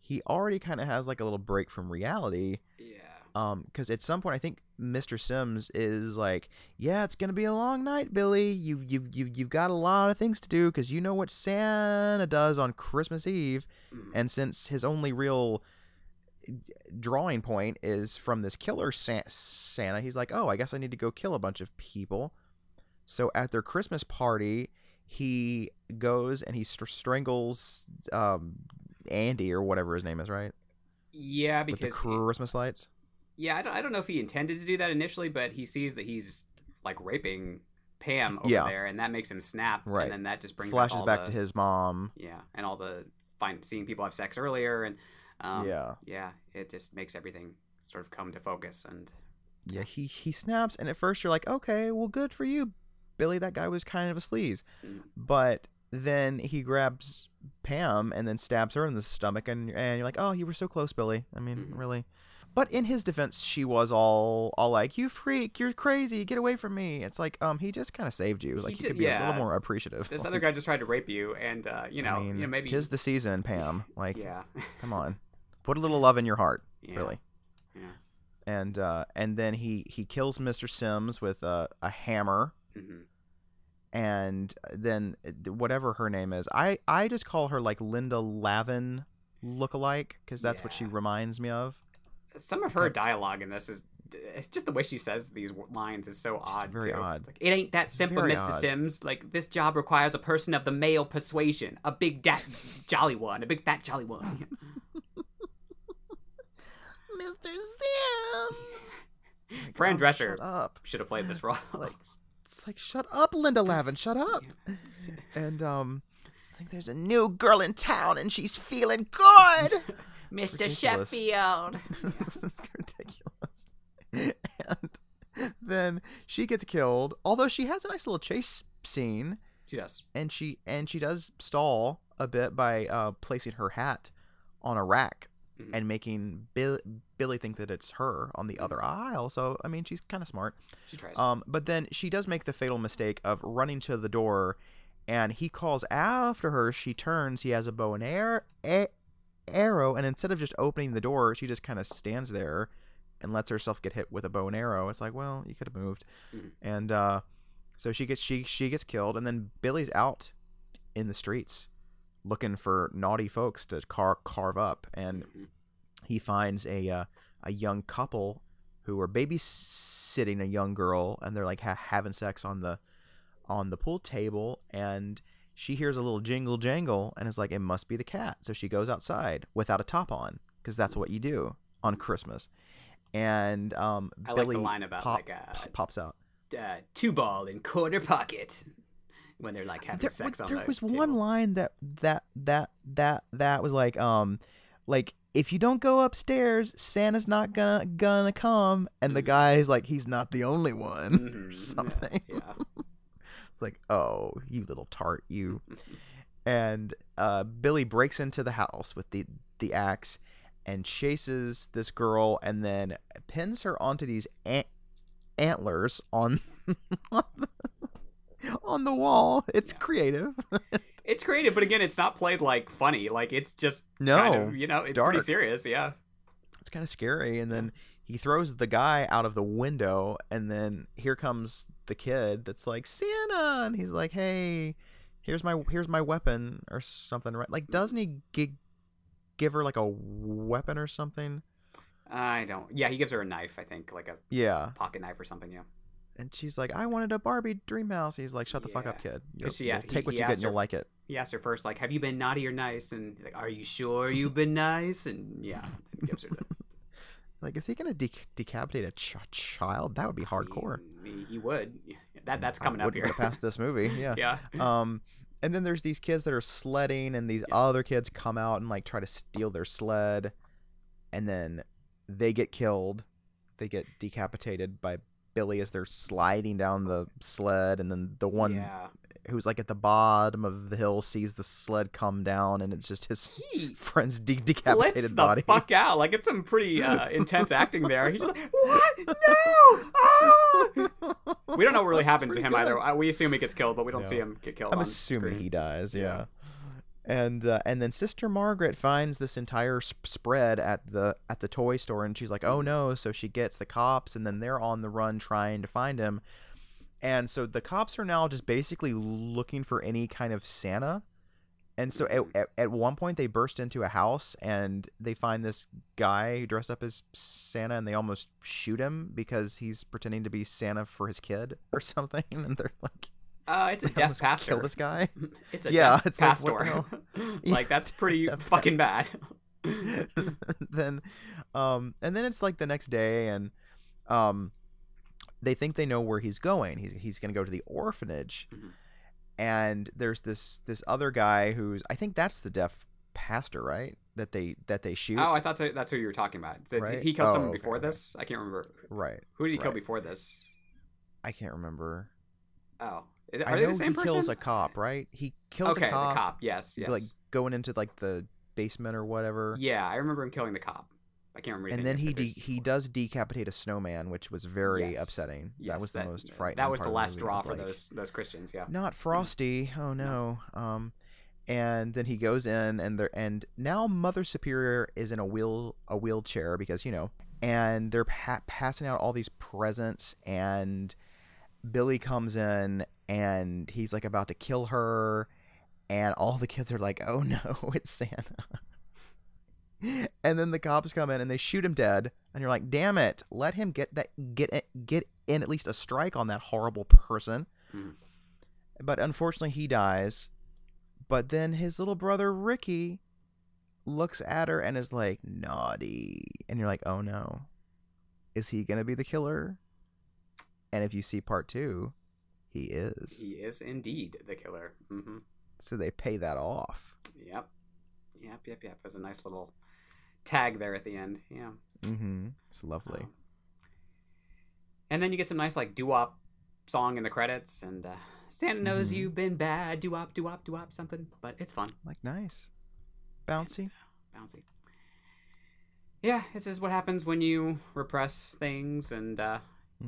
he already kind of has like a little break from reality Yeah. Um, because at some point I think Mr. Sims is like, "Yeah, it's gonna be a long night, Billy. You you you you've got a lot of things to do because you know what Santa does on Christmas Eve, Mm. and since his only real eh, drawing point is from this killer Santa, he's like, "Oh, I guess I need to go kill a bunch of people." So at their Christmas party, he goes and he str- strangles um, Andy or whatever his name is, right? Yeah, With the because Christmas lights. Yeah, I don't, I don't know if he intended to do that initially, but he sees that he's like raping Pam over Yeah. there, and that makes him snap. Right. And then that just brings up Flashes back the- to his mom. yeah, and all the find seeing people have sex earlier, and um, yeah, yeah, it just makes everything sort of come to focus. And yeah. He he snaps, and at first you're like, okay, well, good for you, Billy. That guy was kind of a sleaze, Mm. but then he grabs Pam and then stabs her in the stomach, and and you're like, oh, you were so close, Billy. I mean, Mhm. really. But in his defense, she was all all like, "You freak! You're crazy! Get away from me!" It's like, um, he just kind of saved you. He Like he, did- could be a little more appreciative. this Like, other guy just tried to rape you, and uh, you know, I mean, you know, maybe tis the season, Pam. Like, yeah, come on, put a little love in your heart, yeah, really. yeah. And uh, and then he he kills Mr. Sims with a a hammer, hmm and then uh, whatever her name is, I I just call her like Linda Lavin lookalike because that's what she reminds me of. Some of her dialogue in this is just the way she says these lines is so odd. very too. odd. Like, it ain't that simple, odd. Sims. Like this job requires a person of the male persuasion, a big dat jolly one, a big fat jolly one. Mr. Sims. Fran Oh, Drescher should have played this role. Like, it's like shut up, Linda Lavin. Shut up. And um, it's like there's a new girl in town and she's feeling good. Mr. ridiculous. Sheffield. this is ridiculous. And then she gets killed, although she has a nice little chase scene, She does. and she and she does stall a bit by uh, placing her hat on a rack Mhm. and making Bill, Billy think that it's her on the other aisle. So I mean, she's kind of smart. She tries. Um, but then she does make the fatal mistake of running to the door, and he calls after her. She turns. He has a bow and arrow, a- arrow, and instead of just opening the door, she just kind of stands there and lets herself get hit with a bow and arrow. It's like, well, you could have moved. Mhm. And uh, so she gets she she gets killed, and then Billy's out in the streets looking for naughty folks to car- carve up, and Mhm. he finds a uh, a young couple who are babysitting a young girl and they're like ha- having sex on the on the pool table and she hears a little jingle jangle and is like it must be the cat. So she goes outside without a top on because that's what you do on christmas. And um I like the billy line about, pop- like, pop- pops out. Uh, two ball in quarter pocket. When they're like having there, sex on there the was table. one line that that that that that was like um like if you don't go upstairs santa's not gonna gonna come. And the Mhm. guy's like he's not the only one. Mhm, or yeah, something. Yeah. It's like oh you little tart you and uh billy breaks into the house with the the axe and chases this girl and then pins her onto these ant- antlers on on the, on the wall it's Yeah. creative It's creative, but again, it's not played like funny. Like it's just No, kind of, you know, it's it's, pretty serious. Yeah. it's kind of scary and then he throws the guy out of the window and then here comes the kid that's like santa and he's like hey here's my here's my weapon or something right like doesn't he gi- give her like a weapon or something I don't. Yeah, he gives her a knife. I think like a yeah pocket knife or something. Yeah. and she's like i wanted a barbie dream house he's like shut the fuck up kid she- yeah, take he- what he you get and you'll like it He asked her first, like, "Have you been naughty or nice?" And like, "Are you sure you've been nice?" And yeah, then gives her the like is he gonna de- decapitate a ch- child that would be hardcore He, he would. That that's I coming up wouldn't here. past this movie yeah yeah. um and then there's these kids that are sledding and these other kids come out and like try to steal their sled and then they get killed they get decapitated by billy as they're sliding down the sled and then the one Yeah. Who's like at the bottom of the hill sees the sled come down and it's just his He friend's de- decapitated the body fuck out. Like it's some pretty uh, intense acting there. He's just like, "What? No!" Ah! We don't know what really happens to him good. either. We assume he gets killed, but we don't Yeah. see him get killed. i'm assuming screen. he dies yeah. Yeah. and uh, and then Sister Margaret finds this entire sp- spread at the at the toy store, and she's like, "Oh no!" So she gets the cops, and then they're on the run trying to find him. And so the cops are now just basically looking for any kind of Santa. And so at, at, at one point they burst into a house and they find this guy dressed up as Santa and they almost shoot him because he's pretending to be Santa for his kid or something. And they're like, Uh, it's a deaf pastor. kill this guy. It's a Yeah, deaf it's like, pastor. hell? like that's pretty fucking bad. then um and then it's like the next day and um they think they know where he's going he's he's going to go to the orphanage Mhm. and there's this this other guy who's i think that's the deaf pastor right that they that they shoot oh, I thought that's who you were talking about. So Right? He killed Oh, someone okay, before okay. this. I can't remember. right Who did he kill before this? i can't remember Oh, Is i are know they the same he person? kills a cop right he kills okay, a cop, the cop. Yes, yes. like going into like the basement or whatever yeah, I remember him killing the cop. I can't remember. and then he de- he does decapitate a snowman, which was very Yes. upsetting. Yes, that was the most frightening. That was the last straw for like, those those Christians. Yeah. Not Frosty. Oh no. Um, and then he goes in, and there, and now Mother Superior is in a wheel a wheelchair because you know, and they're pa- passing out all these presents, and Billy comes in, and he's like about to kill her, and all the kids are like, "Oh no, it's Santa." and then the cops come in and they shoot him dead, and you're like, "Damn it! Let him get that get get in at least a strike on that horrible person." Mhm. But unfortunately, he dies. But then his little brother Ricky looks at her and is like, "Naughty," and you're like, "Oh no, is he gonna be the killer?" And if you see part two, he is. He is indeed the killer. hmm So they pay that off. Yep. Yep. Yep. Yep. There's a nice little tag there at the end. Yeah. Mm-hmm. It's lovely. Um, and then you get some nice like doo-wop song in the credits, and uh, Santa knows Mhm. you've been bad, doo-wop, doo-wop, doo-wop, something. But it's fun, Like nice, bouncy. bouncy. Yeah, this is what happens when you repress things, and uh,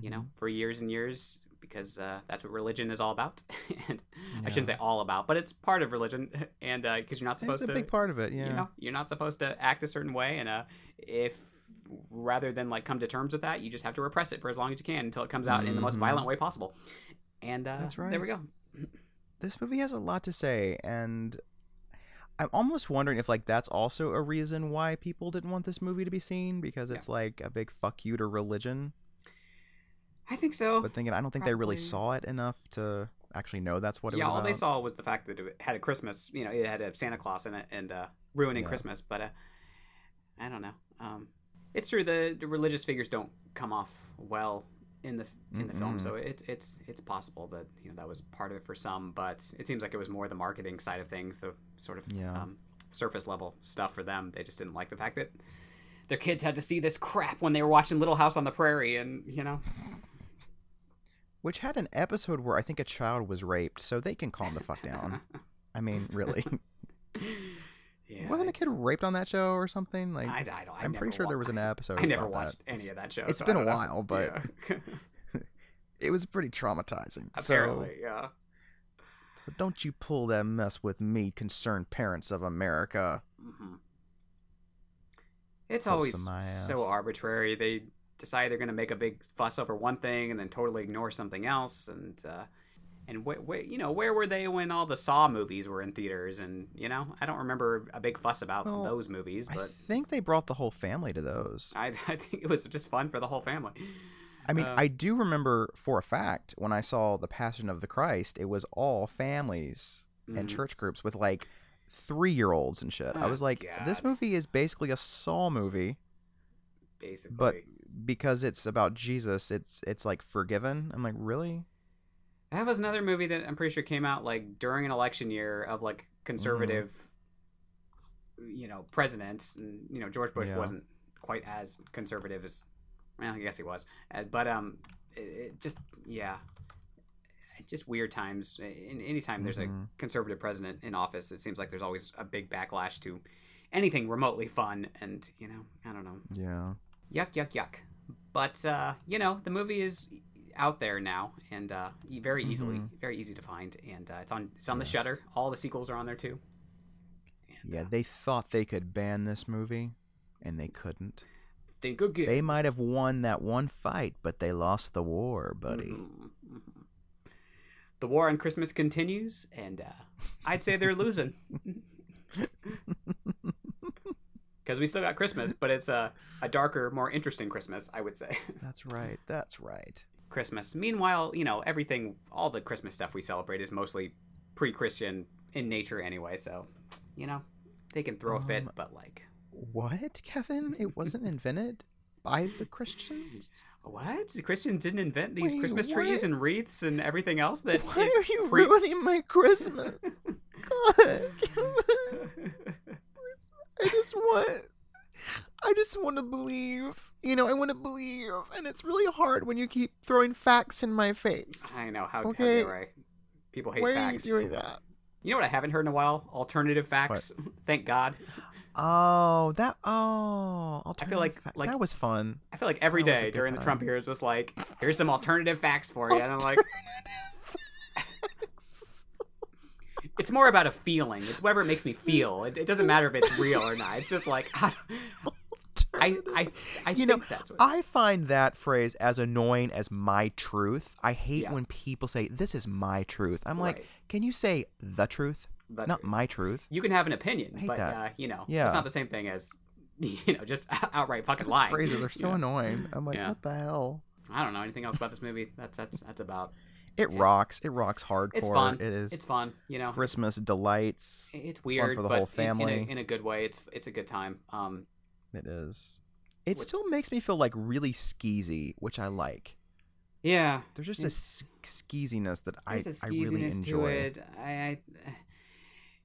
you know, Mm-hmm. for years and years, because uh, that's what religion is all about. and I shouldn't say all about, but it's part of religion, and because you're not supposed It's a to. big part of it. Yeah. You know, you're not supposed to act a certain way, and uh, if rather than like come to terms with that, you just have to repress it for as long as you can until it comes out in the most violent way possible. And uh, That's There we go. this movie has a lot to say and i'm almost wondering if like that's also a reason why people didn't want this movie to be seen because Yeah. it's like a big fuck you to religion I think so. but thinking i don't think they really saw it enough to actually know that's what it yeah, was Yeah, all they saw was the fact that it had a Christmas. You know, it had a Santa Claus in it and uh, ruining Yeah. Christmas. But uh, I don't know. Um, it's true the, the religious figures don't come off well in the in the film, Mm-mm. so it's it's it's possible that you know that was part of it for some. But it seems like it was more the marketing side of things, the sort of Yeah. um, surface level stuff for them. They just didn't like the fact that their kids had to see this crap when they were watching Little House on the Prairie, and you know. Which had an episode where i think a child was raped so they can calm the fuck down i mean really yeah, wasn't a kid raped on that show or something like I, I don't. I i'm never pretty sure there was an episode I never watched that. any of that show. it's so been a don't know. while, but- Yeah. it was pretty traumatizing so yeah. So don't you pull that mess with me, concerned parents of America. hmm It's always so arbitrary. They decide they're going to make a big fuss over one thing and then totally ignore something else. And uh, and wh- wh- you know where were they when all the Saw movies were in theaters? And you know I don't remember a big fuss about Well, those movies, but I think they brought the whole family to those. I, I think it was just fun for the whole family. I mean, Uh, I do remember for a fact when I saw The Passion of the Christ, it was all families and Mhm. church groups with like three year olds and shit. I Oh, was like, this movie is basically a Saw movie, basically. but because it's about Jesus, it's it's like forgiven. I'm like, really? That was another movie that I'm pretty sure came out like during an election year of like conservative, you know, presidents. And you know, George Bush Yeah. wasn't quite as conservative as, well, I guess he was. Uh, but um, it, it just yeah, just weird times. In anytime there's a Mhm. conservative president in office, it seems like there's always a big backlash to anything remotely fun. And you know, I don't know Yeah. Yuck yuck yuck but uh, you know the movie is out there now and uh, very easily Mhm. very easy to find and uh, it's on it's on the Shudder all the sequels are on there too Yeah, they thought they could ban this movie, and they couldn't. Think again. They might have won that one fight, but they lost the war, buddy. Mhm, mhm. The war on Christmas continues, and uh, I'd say they're losing. Because we still got Christmas, but it's a, a darker, more interesting Christmas, I would say. That's right. That's right. Christmas. Meanwhile, you know, everything, all the Christmas stuff we celebrate is mostly pre Christian in nature anyway, so, you know, they can throw a fit, Um, but like, What, Kevin? It wasn't invented by the Christians. what? The Christians didn't invent these Wait, Christmas trees and wreaths and everything else that Why is are you pre- ruining my Christmas? God, Kevin. I just want I just want to believe. You know, I want to believe, and it's really hard when you keep throwing facts in my face. I know, how, how Okay. dare I? People hate Why facts. are you doing that? You know what I haven't heard in a while? Alternative facts. Thank God. Oh, that oh, I feel like- alternative like- that was fun. I feel like every That day good during the Trump years was like, here's some alternative facts for you. And I'm like, it's more about a feeling. It's whatever it makes me feel. It, it doesn't matter if it's real or not. It's just like, I, I, I, I You think know, that's what. I find that phrase as annoying as my truth. I hate Yeah. when people say this is my truth. I'm like, can you say the truth, The not truth. my truth? you can have an opinion, but uh, you know, Yeah. it's not the same thing as, you know, just outright fucking Those lying. phrases are so know? annoying. I'm like, Yeah. what the hell? I don't know anything else about this movie. That's that's that's about. It Yeah, rocks. It rocks hardcore. It's fun. It is It's fun. You know, Christmas delights. it's weird, for the but whole in- in, family. a, in a good way. It's it's a good time. Um, It is. It still makes me feel like really skeezy, which I like. yeah, There's just a skeeziness that I, a I really skeeziness to enjoy. it. I, I,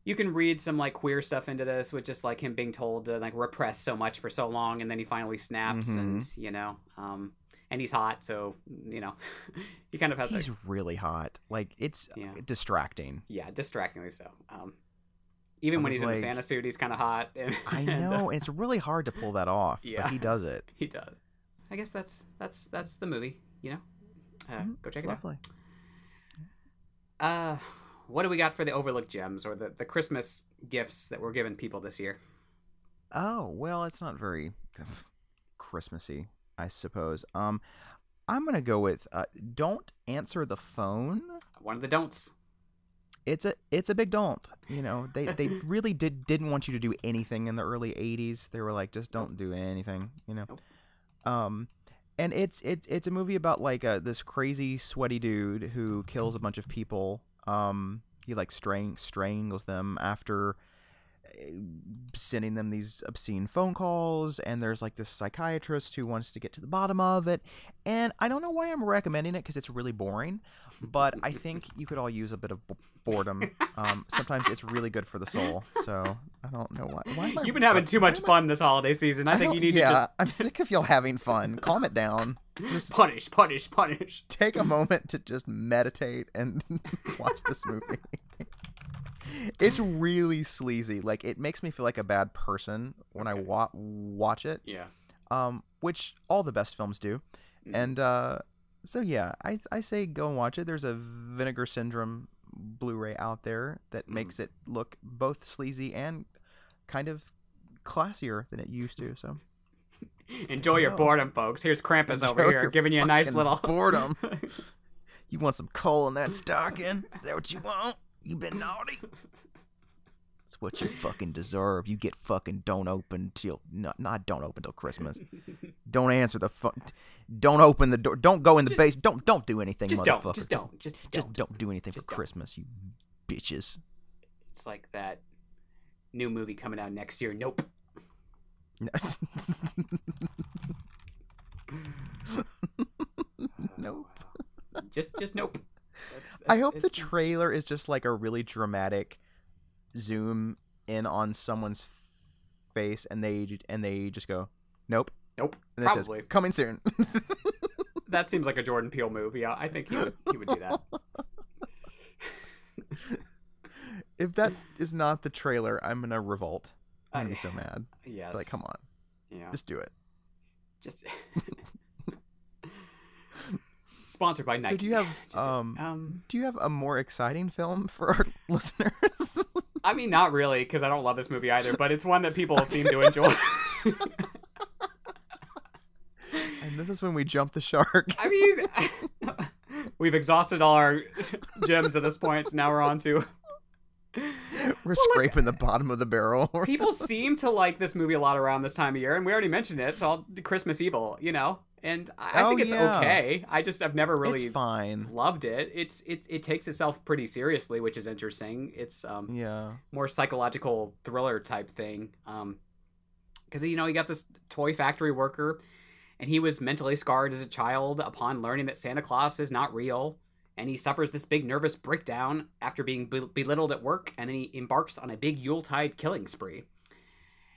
you can read some like queer stuff into this, with just like him being told to like repress so much for so long, and then he finally snaps, Mm-hmm. and you know, um, and he's hot, so you know, he kind of has He's like really hot. Like it's Yeah. distracting. yeah, distractingly so. Um, even when he's in the Santa suit, he's kind of hot. And, I and, uh, know, it's really hard to pull that off, Yeah. but he does it. he does. I guess that's that's that's the movie. You know, uh, Mhm, go check it out. lovely. Uh, what do we got for the overlooked gems or the, the Christmas gifts that we're giving people this year? Oh well, it's not very Christmassy, I suppose. Um, I'm gonna go with uh, don't answer the phone. One of the don'ts. It's a it's a big don't. You know, they they really did didn't want you to do anything in the early '80s. They were like, just don't do anything. You know. Nope. Um, and it's it's it's a movie about like uh, this crazy sweaty dude who kills a bunch of people. Um, he like strang- strangles them after sending them these obscene phone calls and there's like this psychiatrist who wants to get to the bottom of it and i don't know why i'm recommending it because it's really boring but i think you could all use a bit of b- boredom um, sometimes it's really good for the soul so i don't know why, why You've been having too much am I- fun this holiday season. I, think you need yeah to just i'm sick of y'all having fun calm it down just punish, punish, punish. take a moment to just meditate and watch this movie. It's really sleazy. Like it makes me feel like a bad person when I wa- watch it. Yeah. Um, which all the best films do. Mhm. And uh, so yeah, I I say go and watch it. There's a Vinegar Syndrome Blu-ray out there that Mhm. makes it look both sleazy and kind of classier than it used to. So Enjoy your boredom, folks. Here's Krampus over here giving you a nice little boredom. You want some coal in that stocking? Is that what you want? You been naughty? It's what you fucking deserve. You get fucking don't open till not not don't open till Christmas. Don't answer the phone. Don't open the door. Don't go in the base. Don't don't do anything, just motherfucker. don't. Just don't. Just don't. Just don't do anything Just for don't. Christmas, you bitches. It's like that new movie coming out next year. Nope. nope. Just just nope. That's, I that's- hope the trailer is just like a really dramatic zoom in on someone's face, and they and they just go, "Nope," Nope. and it Probably. says, "Coming soon." That seems like a Jordan Peele move. Yeah, I think he would he would do that. if that is not the trailer, I'm gonna revolt. I'm gonna be so uh, mad. Yes. Like, come on, Yeah. just do it. Just sponsored by Nike. So do you have Just um, um do you have a more exciting film for our listeners? I mean, not really, because I don't love this movie either. But it's one that people seem to enjoy. And this is when we jump the shark. I mean, we've exhausted all our gems at this point. So now we're on to We're scraping the bottom of the barrel. people seem to like this movie a lot around this time of year, and we already mentioned it. So I'll Christmas Evil, you know, and I, I Oh, think it's yeah. okay. I just I've never really it's fine. loved it. It's it it takes itself pretty seriously, which is interesting. It's um Yeah. more psychological thriller type thing. Um, because you know you got this toy factory worker, and he was mentally scarred as a child upon learning that Santa Claus is not real, and he suffers this big nervous breakdown after being belittled at work, and then he embarks on a big Yuletide killing spree.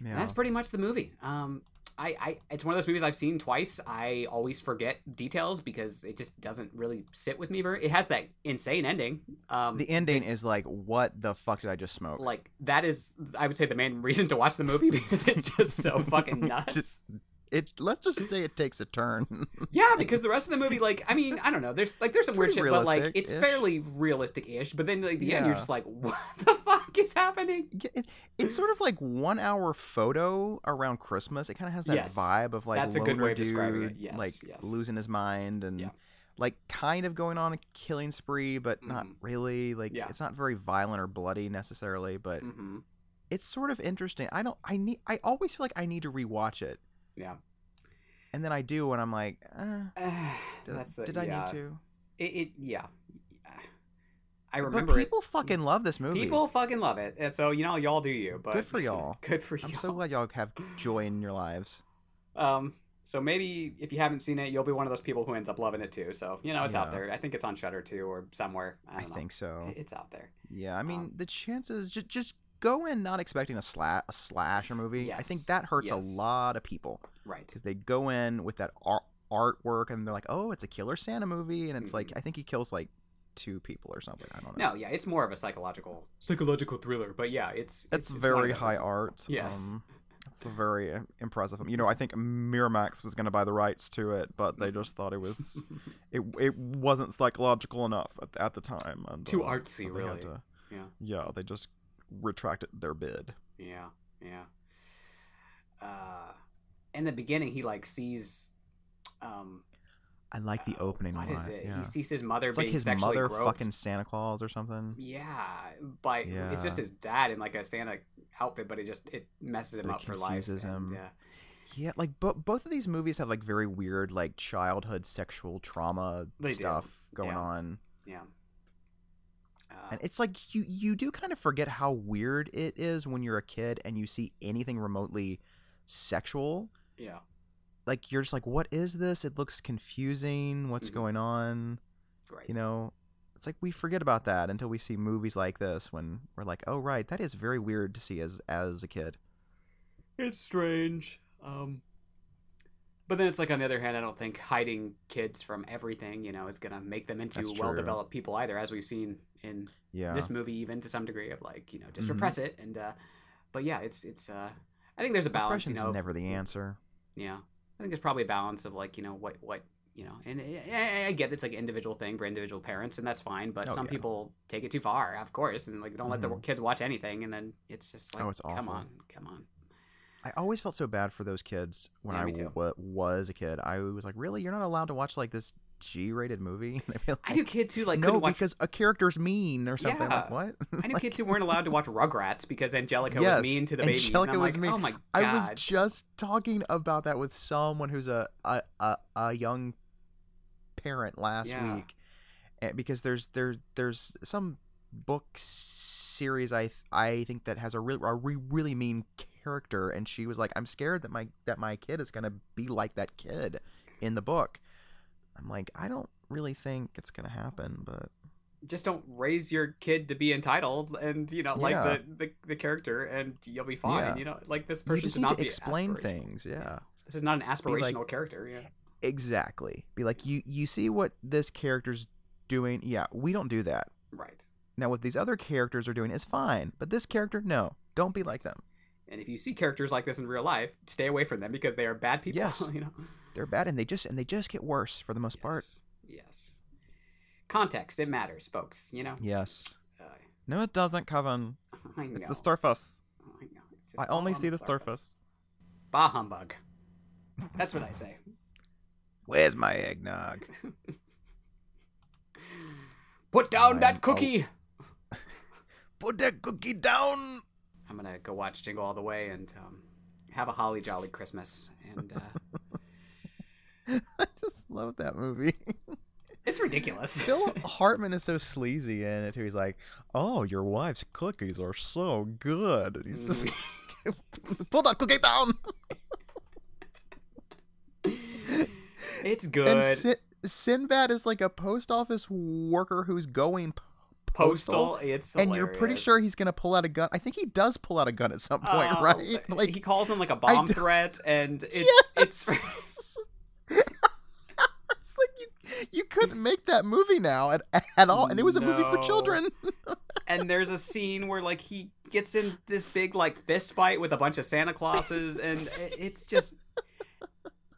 Yeah. That's pretty much the movie. Um, I, I, it's one of those movies I've seen twice. I always forget details because it just doesn't really sit with me very. It has that insane ending. Um, the ending is like, what the fuck did I just smoke? like that is, I would say, the main reason to watch the movie because it's just so fucking nuts. Just- it. Let's just say it takes a turn. yeah, because the rest of the movie, like, I mean, I don't know. There's like there's some weird shit, but like it's fairly realistic-ish. But then like the end, you're just like, what the fuck is happening? Yeah, it, it's sort of like one hour photo around Christmas. It kind of has that Yes. vibe of like That's a good way of describing it. Yes, like yes. losing his mind and Yeah. like kind of going on a killing spree, but not Mhm. really. Like Yeah. it's not very violent or bloody necessarily, but hmm it's sort of interesting. I don't. I need. I always feel like I need to rewatch it, Yeah. and then I do, and I'm like, eh, did, I, the, did I need to? It, it yeah. I But remember it. people fucking love this movie. People fucking love it, and so you know, y'all do you. But Good for y'all. Good for you. I'm so glad y'all have joy in your lives. Um, so maybe if you haven't seen it, you'll be one of those people who ends up loving it too. So you know, it's out there. I think it's on Shudder too, or somewhere. I, I, think so. It's out there. Yeah, I mean Um, the chances just just go in not expecting a sla- a slasher movie. I think that hurts yes. a lot of people Right. because they go in with that art- artwork and they're like, oh, it's a killer Santa movie, and it's like Mhm. I think he kills like two people or something. I don't know. No, yeah, it's more of a psychological psychological thriller, but yeah, it's It's, it's, it's very of high art. Yes. Um, it's a very uh, impressive. You know, I think Miramax was going to buy the rights to it, but they just thought it was it it wasn't psychological enough at, at the time. And, Too uh, artsy, so really. to- Yeah. yeah, they just retracted their bid. Yeah, yeah. Uh, in the beginning, he like sees, um, I like the uh, opening What lot. is it? Yeah. He sees his mother it's being like his sexually mother groped. fucking Santa Claus or something. Yeah, but it's just his dad in like a Santa outfit, but it just it messes him it up for life. confuses and, him. yeah. Yeah, like bo- both of these movies have like very weird like childhood sexual trauma They do. stuff going Yeah. on. yeah. And it's like you you do kind of forget how weird it is when you're a kid and you see anything remotely sexual. yeah. Like you're just like, what is this? It looks confusing. What's Mhm. going on? Right. You know, it's like we forget about that until we see movies like this when we're like, oh right, that is very weird to see as as a kid. It's strange. Um, but then it's like on the other hand, I don't think hiding kids from everything, you know, is gonna make them into well-developed people either, as we've seen in Yeah. this movie, even to some degree of like, you know, just Mhm. repress it. And uh, but yeah, it's it's. Uh, I think there's a balance, you know. of- never the answer. Yeah, I think there's probably a balance of like, you know, what what you know, and I, I- get it's like an individual thing for individual parents, and that's fine. But Oh, some yeah. people take it too far, of course, and like don't let the Mhm. kids watch anything, and then it's just like, Oh, it's come on, come on. I always felt so bad for those kids when Yeah, I w- was a kid. I was like, really, you're not allowed to watch like this G-rated movie? Be I knew kids who like no, watch because a character's mean or something. Yeah. Like what? I knew Like, kids who weren't allowed to watch Rugrats because Angelica Yes, was mean to the babies. Angelica was like, mean. Oh my god! I was just talking about that with someone who's a a, a, a young parent last Yeah. week, and because there's there there's some book series I th- I think that has a really a re- really mean character, and she was like, I'm scared that my that my kid is gonna be like that kid in the book. I'm like, I don't really think it's gonna happen, but just don't raise your kid to be entitled and you know like Yeah. the, the the character and you'll be fine. Yeah. You know, like this person should not to be explain things. Yeah. This is not an aspirational like- character. Yeah. Exactly. Be like, you you see what this character's doing. Yeah, we don't do that. Right. Now, what these other characters are doing is fine, but this character, no, don't be like them. And if you see characters like this in real life, stay away from them because they are bad people. Yes. you know. They're bad, and they just and they just get worse for the most part. Yes. Yes. Context, it matters, folks. You know. Yes. Uh, No, it doesn't, Kevin. I know. It's the surface. I know. I only on see the surface. Bah humbug. That's what I say. Where's my eggnog? Put down I'm- that cookie. Put that cookie down. I'm gonna go watch Jingle All the Way and um, have a holly jolly Christmas. And uh, I just love that movie. it's ridiculous. Phil Hartman is so sleazy in it too. He's like, "Oh, your wife's cookies are so good." And he's just pull that cookie down. it's good. And Sin- Sinbad is like a post office worker who's going Postal. It's and you're pretty sure he's gonna pull out a gun. I think he does pull out a gun at some oh, point, Oh, right? he calls him like a bomb threat, and it's it's Yes! it's like you you couldn't make that movie now at, at all, and it was a movie for children. and there's a scene where like he gets in this big like fist fight with a bunch of Santa Clauses, and it's just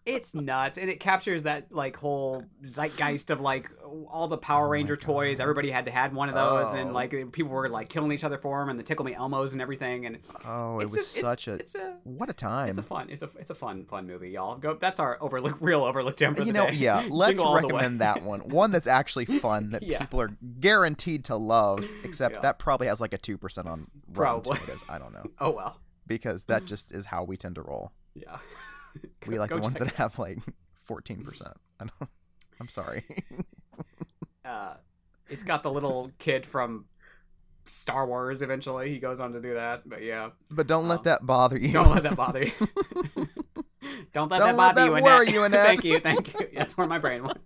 it's nuts, and it captures that like whole zeitgeist of like all the Power Oh Ranger toys. Everybody had to had one of those, and Oh. like people were like killing each other for them, and the Tickle Me Elmos and everything, and Oh, it was just, it's- such a it's a what a time. it's a fun it's a it's a fun fun movie, y'all. Go. That's our overlook real overlook gem for you the know, day. yeah. Let's Jingle All the Way. recommend that one. One that's actually fun that Yeah. people are guaranteed to love. Except Yeah. that probably has like a two percent on Rotten Probably. Tomatoes. I don't know Oh well. because that just is how we tend to roll. Yeah. We like the ones that have like fourteen percent. I don't. I'm sorry. uh, it's got the little kid from Star Wars. Eventually, he goes on to do that. But yeah, but don't let Um, that bother you. don't let that bother you. don't let Don't that let bother that you, Annette. you, thank you, thank you. That's where my brain went.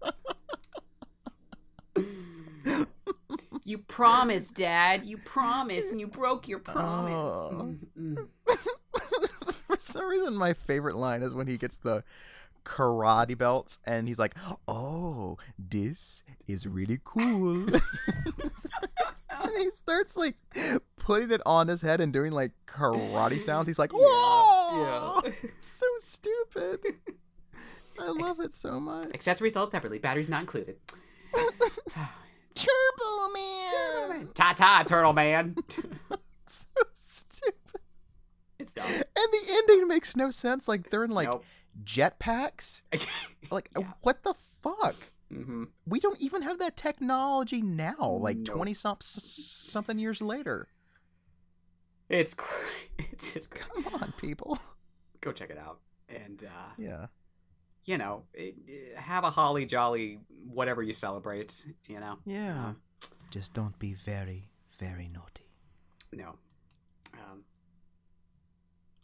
you promised, Dad. You promised, and you broke your promise. Oh. For some reason, my favorite line is when he gets the karate belts and he's like, "Oh, this is really cool." and he starts like putting it on his head and doing like karate sounds. He's like, "Whoa!" Yeah. so stupid. I love it so much. Accessories sold separately. Batteries not included. Turbo Man. Ta ta, Turtle Man. so stupid. It's dumb. And the ending makes no sense. Like they're in like Nope. jetpacks. Like Yeah. what the fuck? hmm We don't even have that technology now. Like Nope. twenty some something years later. It's cr- it's just cr- Come on, people. go check it out and uh, Yeah. you know it, it- have a holly jolly whatever you celebrate. You know. Yeah. Um, Just don't be very, very naughty. no. Um,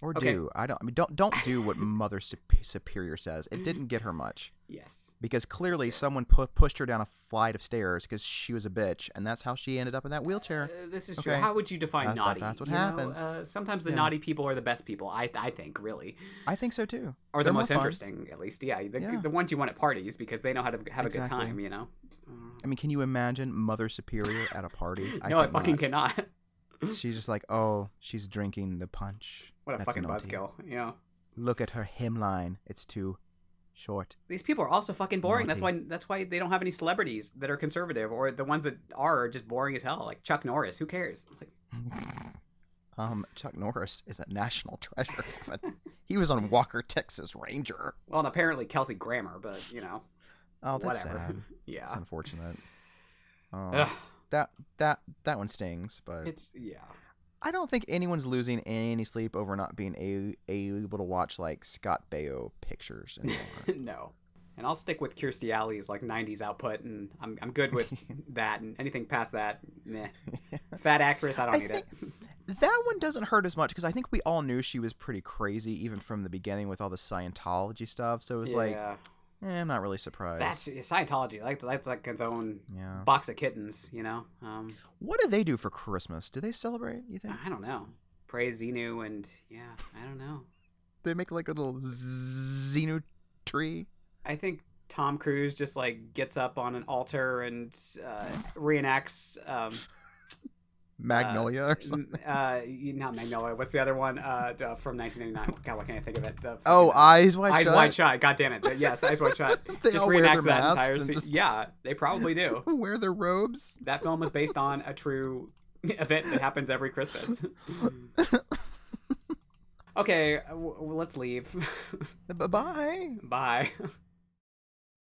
Or Okay. do I don't I mean don't don't do what Mother Superior says. It didn't get her much yes. because clearly someone pu- pushed her down a flight of stairs because she was a bitch, and that's how she ended up in that wheelchair. Uh, this is true. How would you define That- that- naughty? that's what you know? happened. Uh, sometimes the Yeah. naughty people are the best people. I I think really, I think so too. or the They're most interesting at least. Yeah, the, Yeah. the ones you want at parties because they know how to have a good time. You know. Uh, I mean, can you imagine Mother Superior at a party? I no, I fucking not. cannot. She's just like, oh, she's drinking the punch. what a That's fucking naughty. buzzkill. Yeah. Look at her hemline. It's too short. these people are also fucking boring. That's why that's why they don't have any celebrities that are conservative, or the ones that are are just boring as hell. Like Chuck Norris, who cares? Like, Um, Chuck Norris is a national treasure. He was on Walker, Texas Ranger. well, and apparently Kelsey Grammer, but you know, Oh, that's whatever. sad. yeah, That's unfortunate. Oh, Ugh, that that that one stings, but it's yeah. I don't think anyone's losing any sleep over not being a, able to watch like Scott Baio pictures anymore. no. And I'll stick with Kirstie Alley's like '90s output, and I'm I'm good with that. And anything past that, meh. Fat actress, I don't I need it. that one doesn't hurt as much because I think we all knew she was pretty crazy even from the beginning with all the Scientology stuff. So it was like, yeah, eh, I'm not really surprised. that's Scientology. Like that's like its own yeah. box of kittens, you know. Um, What do they do for Christmas? Do they celebrate? You think I don't know. Praise Xenu, and yeah, I don't know. they make like a little Xenu tree? I think Tom Cruise just like gets up on an altar and uh, reenacts. Um, Magnolia or something? uh, not Magnolia. What's the other one? Uh, from 1999. God, why can't I think of it? The Oh, fucking- eyes wide Eyes shut. Wide Shut. God damn it. Yes, Eyes Wide Shut. Just their that entire scene. just- Yeah, they probably do. Wear their robes. That film was based on a true event that happens every Christmas. okay, w- w- let's leave. Bye bye. Bye.